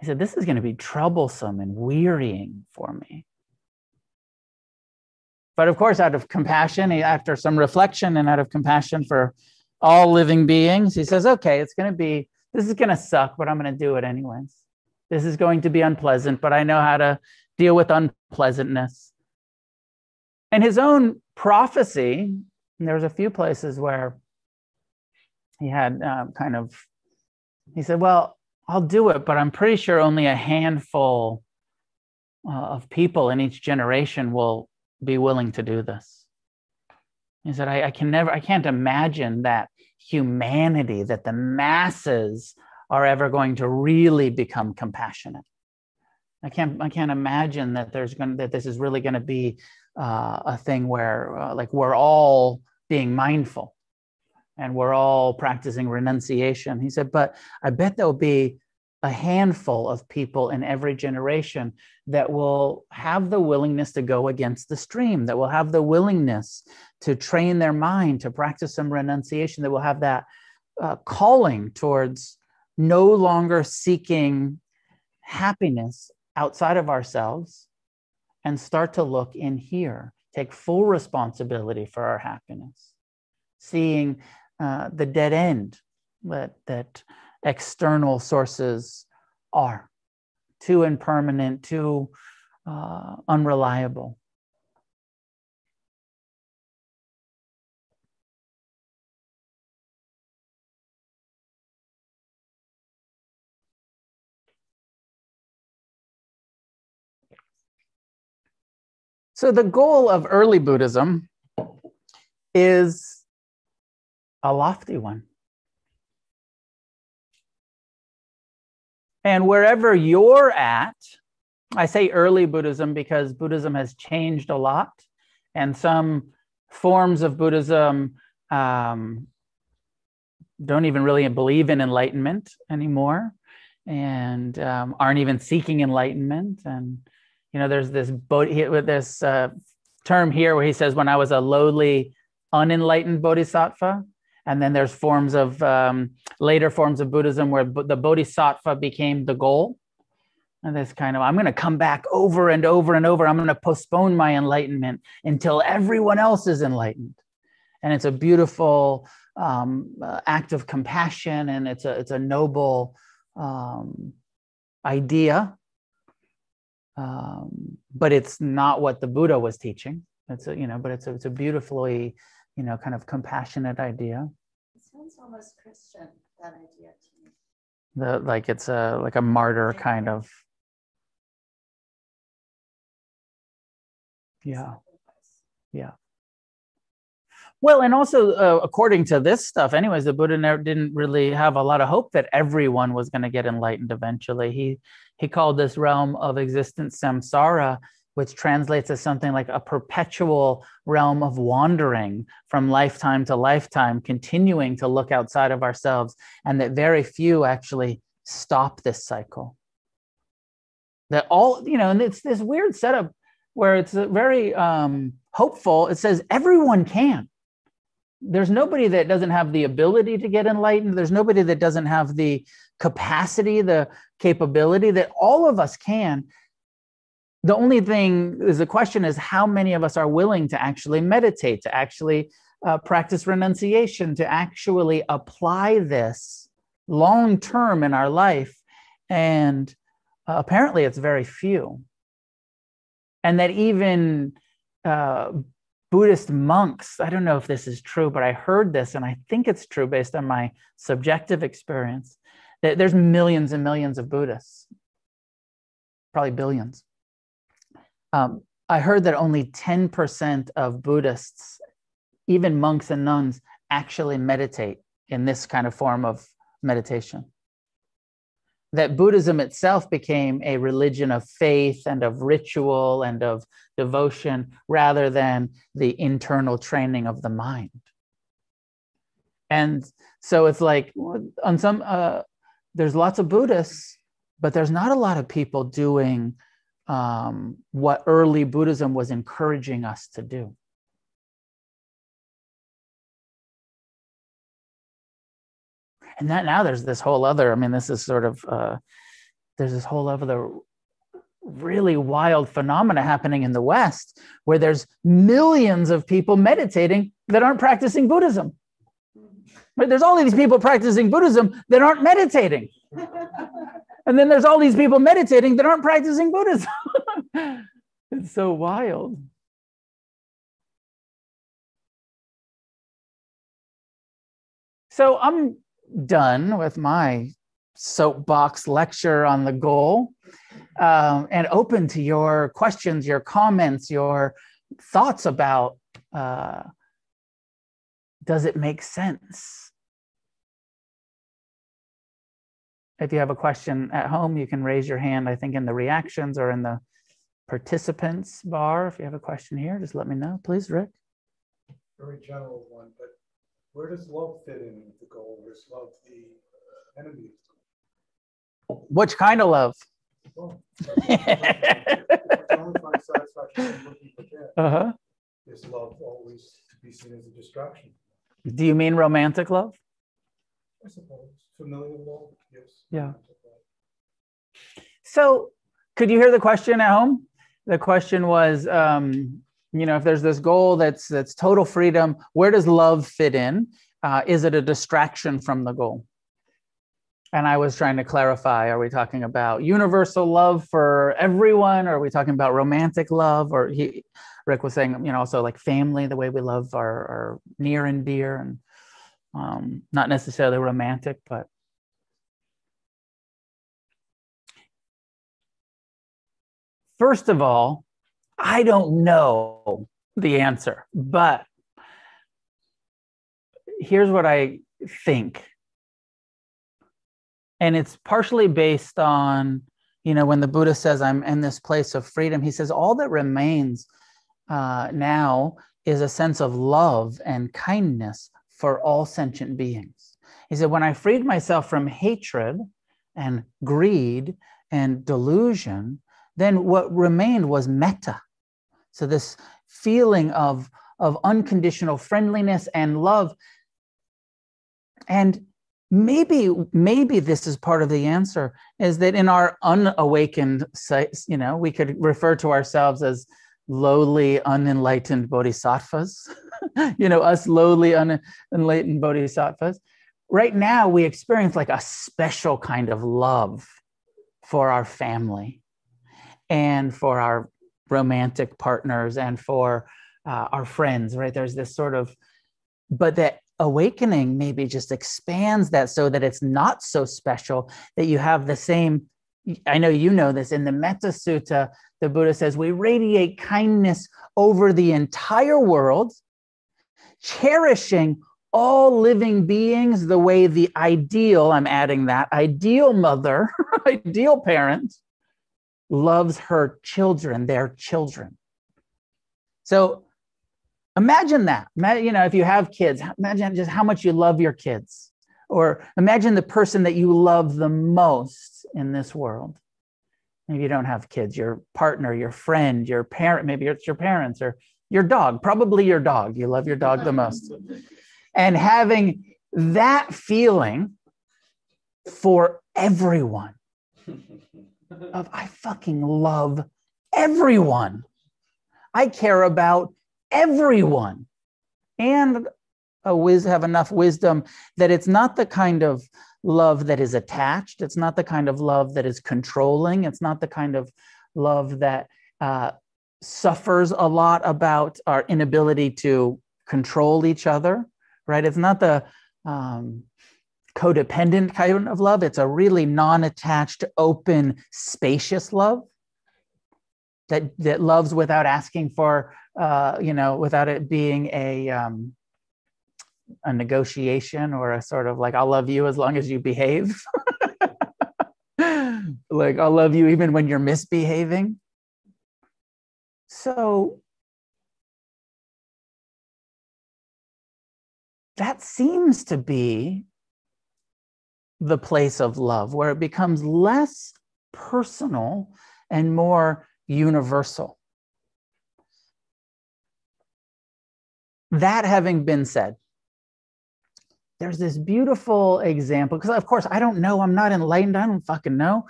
He said, This is going to be troublesome and wearying for me. But of course, out of compassion, after some reflection and out of compassion for all living beings, he says, okay, it's going to be, this is going to suck, but I'm going to do it anyways. This is going to be unpleasant, but I know how to deal with unpleasantness. And his own prophecy, there was a few places where he had uh, kind of, he said, well, I'll do it, but I'm pretty sure only a handful uh, of people in each generation will be willing to do this. He said, I, I can never, I can't imagine that humanity, that the masses are ever going to really become compassionate. I can't, I can't imagine that there's going that this is really going to be uh, a thing where uh, like we're all being mindful and we're all practicing renunciation. He said, but I bet there'll be a handful of people in every generation that will have the willingness to go against the stream, that will have the willingness to train their mind to practice some renunciation, that will have that uh, calling towards no longer seeking happiness outside of ourselves and start to look in here, take full responsibility for our happiness, seeing uh, the dead end that, that external sources are too impermanent, too uh, unreliable. So, the goal of early Buddhism is a lofty one. And wherever you're at, I say early Buddhism because Buddhism has changed a lot, and some forms of Buddhism um, don't even really believe in enlightenment anymore and um, aren't even seeking enlightenment. And you know, there's this this uh, term here where he says, "When I was a lowly, unenlightened bodhisattva," and then there's forms of um, later forms of Buddhism where the bodhisattva became the goal. And this kind of, I'm going to come back over and over and over. I'm going to postpone my enlightenment until everyone else is enlightened. And it's a beautiful um, uh, act of compassion, and it's a it's a noble um, idea um, but it's not what the Buddha was teaching. It's a, you know, but it's a, it's a beautifully, you know, kind of compassionate idea. It sounds almost Christian, that idea to me. The like it's a like a martyr kind of. Yeah. Yeah. Well, and also uh, according to this stuff, anyways, the Buddha never, didn't really have a lot of hope that everyone was going to get enlightened eventually. He he called this realm of existence samsara, which translates as something like a perpetual realm of wandering from lifetime to lifetime, continuing to look outside of ourselves, and that very few actually stop this cycle. That all, you know, and it's this weird setup where it's very um, hopeful. It says everyone can there's nobody that doesn't have the ability to get enlightened. There's nobody that doesn't have the capacity, the capability that all of us can. The only thing is the question is how many of us are willing to actually meditate, to actually uh, practice renunciation, to actually apply this long term in our life. And uh, apparently, it's very few. And that even uh, Buddhist monks, I don't know if this is true, but I heard this and I think it's true based on my subjective experience. That there's millions and millions of Buddhists, probably billions. Um, I heard that only 10% of Buddhists, even monks and nuns, actually meditate in this kind of form of meditation that Buddhism itself became a religion of faith and of ritual and of devotion rather than the internal training of the mind. And so it's like on some, uh, there's lots of Buddhists, but there's not a lot of people doing um, what early Buddhism was encouraging us to do. And that now there's this whole other i mean this is sort of uh, there's this whole other really wild phenomena happening in the west where there's millions of people meditating that aren't practicing buddhism. But there's all these people practicing buddhism that aren't meditating. And then there's all these people meditating that aren't practicing buddhism. It's so wild. So i'm done with my soapbox lecture on the goal um, and open to your questions, your comments, your thoughts about uh, does it make sense? If you have a question at home, you can raise your hand, I think, in the reactions or in the participants bar. If you have a question here, just let me know, please, Rick. Very general one, but where does love fit in with the goal? Is love the enemy? Which kind of love? Well, uh-huh. Is love always to be seen as a distraction? Do you mean romantic love? I suppose. Familial love, yes. Yeah. So, could you hear the question at home? The question was um, you know if there's this goal that's that's total freedom where does love fit in uh, is it a distraction from the goal and I was trying to clarify are we talking about universal love for everyone? Or are we talking about romantic love? Or he, Rick was saying, you know, also like family, the way we love our, our near and dear, and um, not necessarily romantic, but. First of all, I don't know the answer, but here's what I think. And it's partially based on you know when the buddha says i'm in this place of freedom he says all that remains uh, now is a sense of love and kindness for all sentient beings. He said when i freed myself from hatred and greed and delusion then what remained was metta so this feeling of of unconditional friendliness and love. And maybe maybe this is part of the answer is that in our unawakened you know we could refer to ourselves as lowly unenlightened bodhisattvas you know us lowly unenlightened bodhisattvas. Right now we experience like a special kind of love for our family and for our romantic partners and for uh, our friends right? There's this sort of but that awakening maybe just expands that so that it's not so special that you have the same i know you know this in the metta sutta the buddha says we radiate kindness over the entire world cherishing all living beings the way the ideal i'm adding that ideal mother ideal parent loves her children their children so Imagine that. You know, if you have kids, imagine just how much you love your kids. Or imagine the person that you love the most in this world. Maybe you don't have kids, your partner, your friend, your parent, maybe it's your parents or your dog, probably your dog. You love your dog the most. and having that feeling for everyone of I fucking love everyone. I care about everyone. And a wiz- have enough wisdom that it's not the kind of love that is attached. It's not the kind of love that is controlling. It's not the kind of love that uh, suffers a lot about our inability to control each other right? It's not the um, codependent kind of love it's a really non-attached open spacious love that that loves without asking for uh, you know without it being a um, a negotiation or a sort of like I'll love you as long as you behave. like I'll love you even when you're misbehaving. So that seems to be the place of love where it becomes less personal and more universal. That having been said, there's this beautiful example, because of course I don't know, I'm not enlightened, I don't fucking know.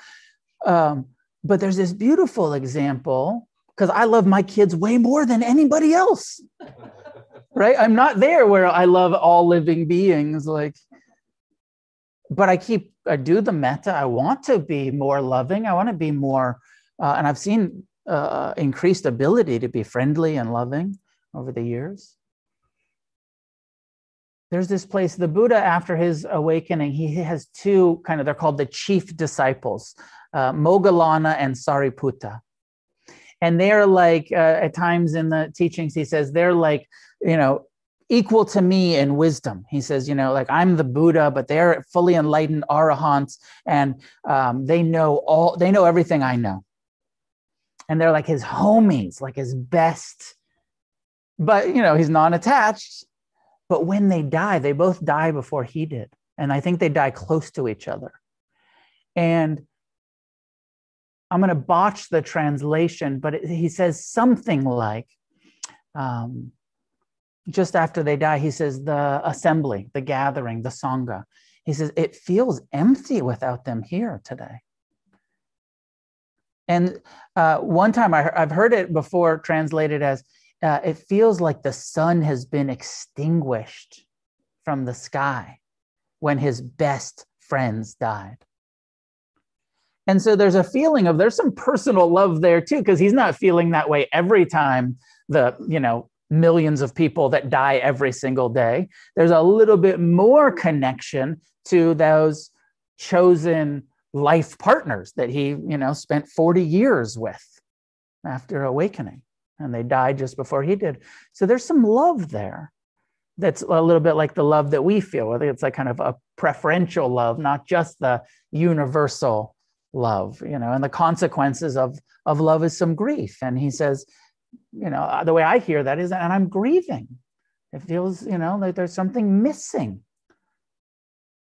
Um, but there's this beautiful example because I love my kids way more than anybody else. right? I'm not there where I love all living beings. Like, but I keep, I do the metta. I want to be more loving. I want to be more uh, and I've seen uh, increased ability to be friendly and loving over the years. There's this place, the Buddha, after his awakening, he has two kind of, they're called the chief disciples, uh, Moggallana and Sariputta. And they're like, uh, at times in the teachings, he says, they're like, you know, equal to me in wisdom. He says, you know, like I'm the Buddha, but they're fully enlightened arahants, and um, they know all, they know everything I know and they're like his homies, like his best. But you know, he's non-attached. But when they die, they both die before he did. And I think they die close to each other. And I'm going to botch the translation, but he says something like, um, just after they die, he says, the assembly, the gathering, the Sangha. He says, it feels empty without them here today. And uh, one time I, have heard it before translated as uh, it feels like the sun has been extinguished from the sky when his best friends died. And so there's a feeling of there's some personal love there too, because he's not feeling that way every time the, you know, millions of people that die every single day. There's a little bit more connection to those chosen life partners that he, you know, spent 40 years with after awakening and they died just before he did. So there's some love there that's a little bit like the love that we feel. Think it's like kind of a preferential love, not just the universal love, you know, and the consequences of, of love is some grief. And he says, you know, the way I hear that is, and I'm grieving. It feels, you know, like there's something missing.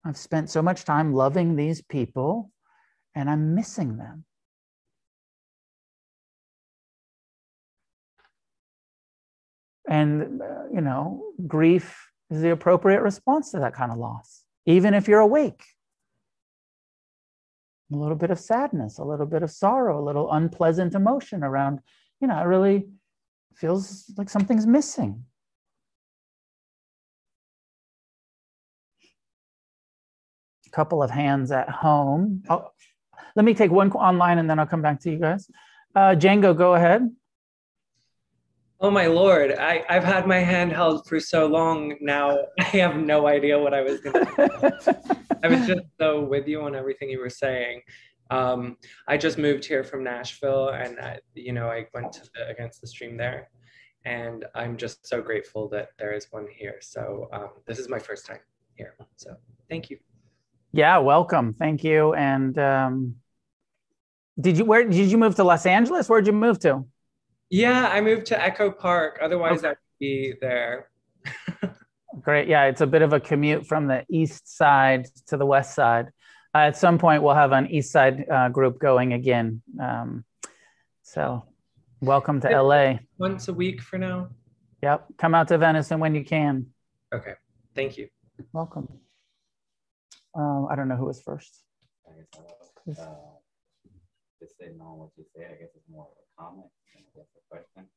I've spent so much time loving these people and I'm missing them. And, uh, you know, grief is the appropriate response to that kind of loss, even if you're awake. A little bit of sadness, a little bit of sorrow, a little unpleasant emotion around, you know, it really feels like something's missing. A couple of hands at home. Oh, let me take one online and then I'll come back to you guys. Uh, Django, go ahead. Oh my lord, I, I've had my hand held for so long now. I have no idea what I was gonna I was just so with you on everything you were saying. Um, I just moved here from Nashville and I, you know, I went the, against the stream there and I'm just so grateful that there is one here. So um, this is my first time here. So thank you. Yeah, welcome. Thank you. And um, did you where did you move to Los Angeles? Where'd you move to? Yeah, I moved to Echo Park. Otherwise, okay. I'd be there. Great. Yeah, it's a bit of a commute from the east side to the west side. Uh, at some point, we'll have an east side uh, group going again. Um, so, welcome to LA. Once a week for now. Yep. Come out to Venice and when you can. Okay. Thank you. Welcome. Um, I don't know who was first. I guess, uh, uh, just sitting on what you said, I guess it's more of a comment that's a question.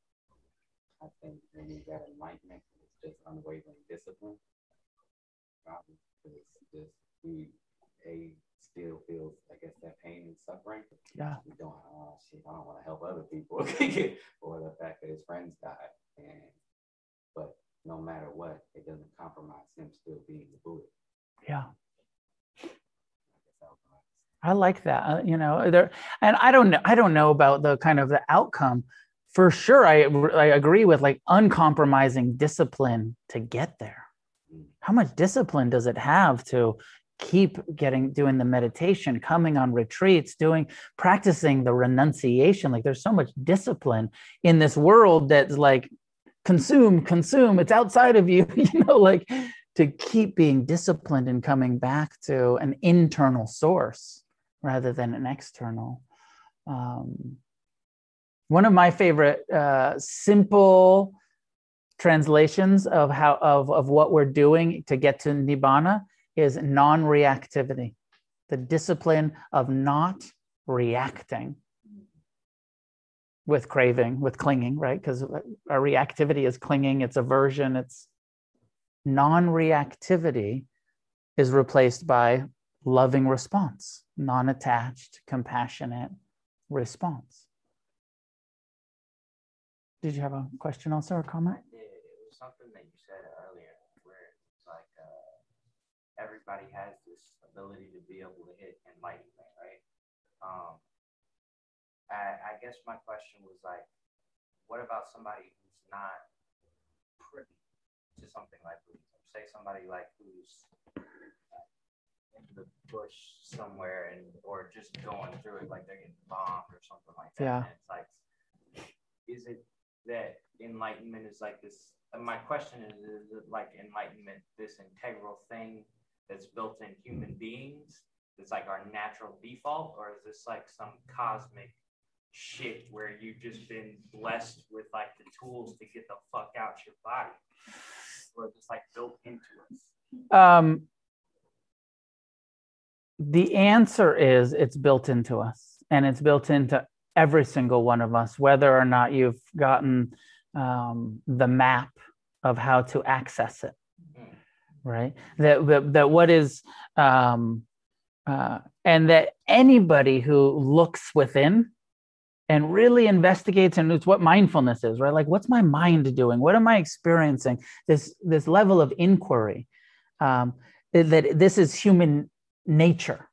I think when you got enlightenment, it's just unwavering discipline. Um, it's just we a still feels, I guess, that pain and suffering. Yeah. We don't, oh shit, I don't want to help other people, or the fact that his friends died, and but no matter what, it doesn't compromise him still being the Buddha. Yeah. I like that. Uh, you know, there, and I don't know. I don't know about the kind of the outcome, for sure I, I agree with like uncompromising discipline to get there how much discipline does it have to keep getting doing the meditation coming on retreats doing practicing the renunciation. Like there's so much discipline in this world that's like consume consume. It's outside of you you know like to keep being disciplined and coming back to an internal source rather than an external. Um, one of my favorite uh, simple translations of how of, of what we're doing to get to nibbana is non-reactivity the discipline of not reacting with craving with clinging right because our reactivity is clinging it's aversion it's non-reactivity is replaced by loving response non-attached compassionate response did you have a question also or comment? I did. It was something that you said earlier where it's like uh, everybody has this ability to be able to hit enlightenment, right? Um, I, I guess my question was like, what about somebody who's not privy to something like Buddhism? Say somebody like who's in the bush somewhere and or just going through it like they're getting bombed or something like that. Yeah. And it's like, is it that enlightenment is like this my question is is it like enlightenment this integral thing that's built in human beings it's like our natural default or is this like some cosmic shit where you've just been blessed with like the tools to get the fuck out your body or just like built into us um, the answer is it's built into us and it's built into every single one of us, whether or not you've gotten um, the map of how to access it. Right. That that, that what is um, uh, and that anybody who looks within and really investigates and it's what mindfulness is right? Like what's my mind doing? What am i experiencing? This this level of inquiry um, that this is human nature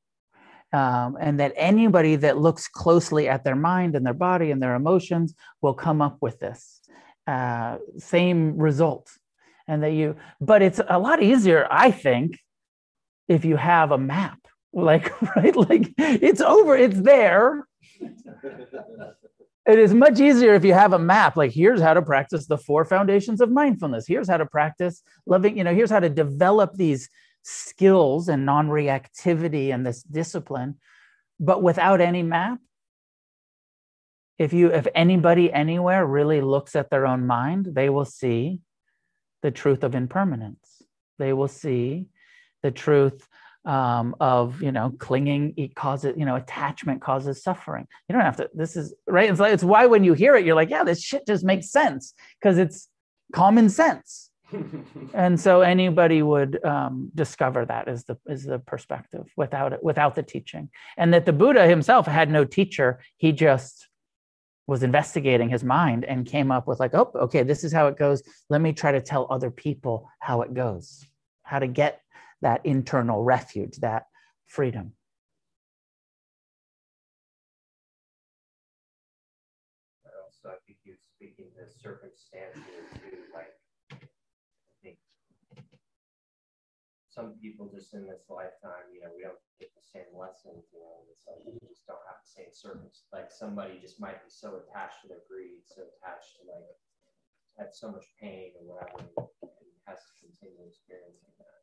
um, and that anybody that looks closely at their mind and their body and their emotions will come up with this uh, same result and that you but it's a lot easier i think if you have a map like right? Like it's over it's there. It is much easier if you have a map like here's how to practice the four foundations of mindfulness. Here's how to practice loving you know here's how to develop these skills and non-reactivity and this discipline but without any map if you if anybody anywhere really looks at their own mind they will see the truth of impermanence. They will see the truth um, of you know clinging it causes you know attachment causes suffering. You don't have to this is right? It's like it's why when you hear it you're like yeah this shit just makes sense because it's common sense. And so anybody would um, discover that is the is the perspective without it without the teaching. And that the buddha himself had no teacher he just was investigating his mind and came up with like oh okay this is how it goes. Let me try to tell other people how it goes how to get that internal refuge that freedom. I also i think you're speaking the circumstance too like I think some people just in this lifetime, you know, we don't the same lessons, you know, it's like we just don't have the same circumstance. Like somebody just might be so attached to their greed, so attached to like had so much pain or whatever, and has to continue experiencing that.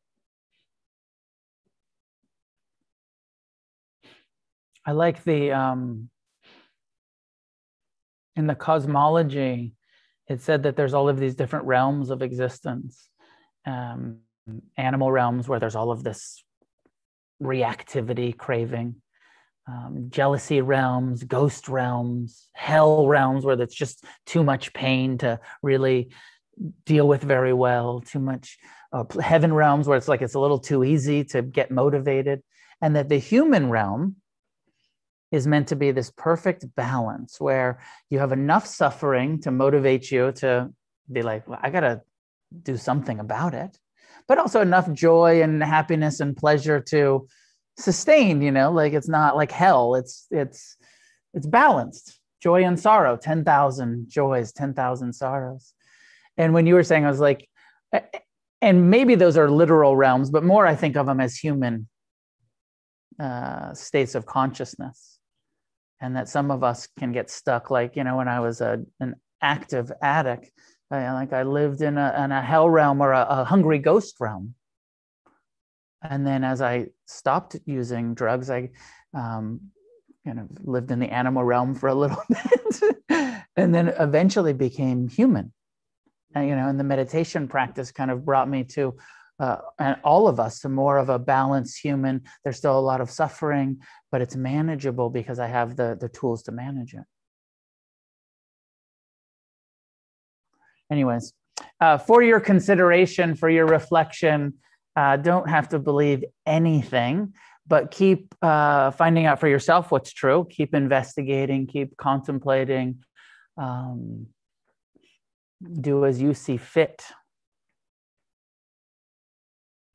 I like the um in the cosmology, it said that there's all of these different realms of existence. Um, animal realms where there's all of this reactivity, craving, um, jealousy realms, ghost realms, hell realms where there's just too much pain to really deal with very well, too much uh, heaven realms where it's like it's a little too easy to get motivated, and that the human realm is meant to be this perfect balance where you have enough suffering to motivate you to be like, well, I got to do something about it but also enough joy and happiness and pleasure to sustain you know like it's not like hell. It's it's it's balanced. Joy and sorrow 10,000 joys 10,000 sorrows. And when you were saying i was like and maybe those are literal realms but more i think of them as human uh, states of consciousness. And that some of us can get stuck like you know when i was a, an active addict I, like I lived in a, in a hell realm or a, a hungry ghost realm. And then as I stopped using drugs, I um, kind of lived in the animal realm for a little bit and then eventually became human. And, you know, and the meditation practice kind of brought me to uh, and all of us to more of a balanced human. There's still a lot of suffering, but it's manageable because I have the, the tools to manage it. Anyways, uh, for your consideration, for your reflection, uh, don't have to believe anything, but keep uh, finding out for yourself what's true. Keep investigating, keep contemplating. Um, do as you see fit.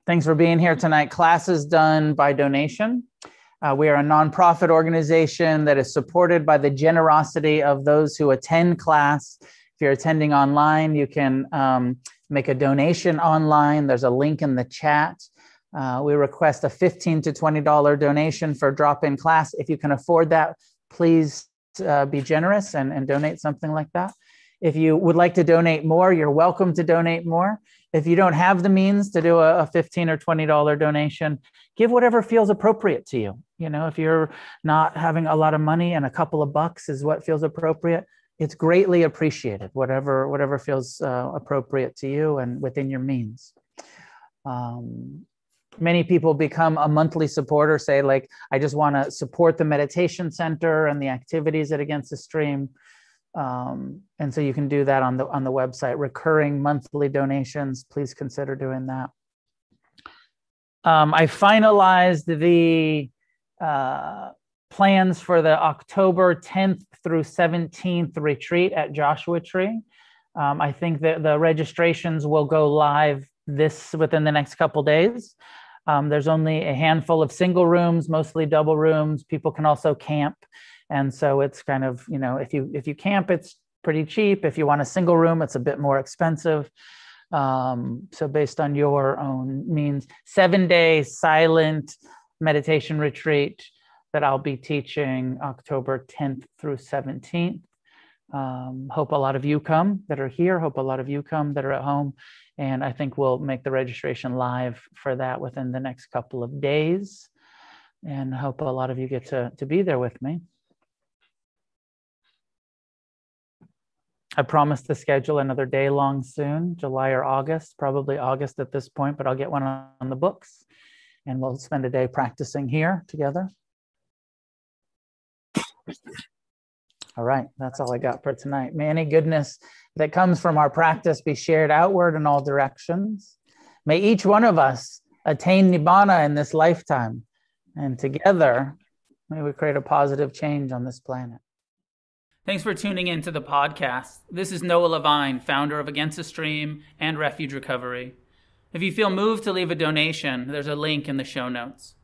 Thanks for being here tonight. Class is done by donation. Uh, we are a nonprofit organization that is supported by the generosity of those who attend class if you're attending online, you can um, make a donation online. There's a link in the chat. Uh, we request a 15 to $20 donation for drop in class. If you can afford that, please uh, be generous and, and donate something like that. If you would like to donate more, you're welcome to donate more. If you don't have the means to do a, a 15 or $20 donation, give whatever feels appropriate to you. You know, if you're not having a lot of money and a couple of bucks is what feels appropriate, it's greatly appreciated whatever whatever feels uh, appropriate to you and within your means. Um, many people become a monthly supporter say like i just want to support the meditation center and the activities at against the stream. Um, and so you can do that on the on the website. Recurring monthly donations please consider doing that. Um, i finalized the uh, plans for the October 10th through 17th retreat at Joshua Tree. Um, I think that the registrations will go live this within the next couple days. Um, there's only a handful of single rooms, mostly double rooms. People can also camp, and so it's kind of you know if you if you camp, it's pretty cheap. If you want a single room, it's a bit more expensive. Um, so based on your own means, seven day silent meditation retreat that I'll be teaching October 10th through 17th. Um, hope a lot of you come that are here. Hope a lot of you come that are at home. And I think we'll make the registration live for that within the next couple of days. And hope a lot of you get to, to be there with me. I promise to schedule another day long soon, July or August, probably August at this point, but I'll get one on the books and we'll spend a day practicing here together. All right, that's all I got for tonight. May any goodness that comes from our practice be shared outward in all directions. May each one of us attain Nibbana in this lifetime. And together, may we create a positive change on this planet. Thanks for tuning in to the podcast. This is Noah Levine, founder of Against the Stream and Refuge Recovery. If you feel moved to leave a donation, there's a link in the show notes.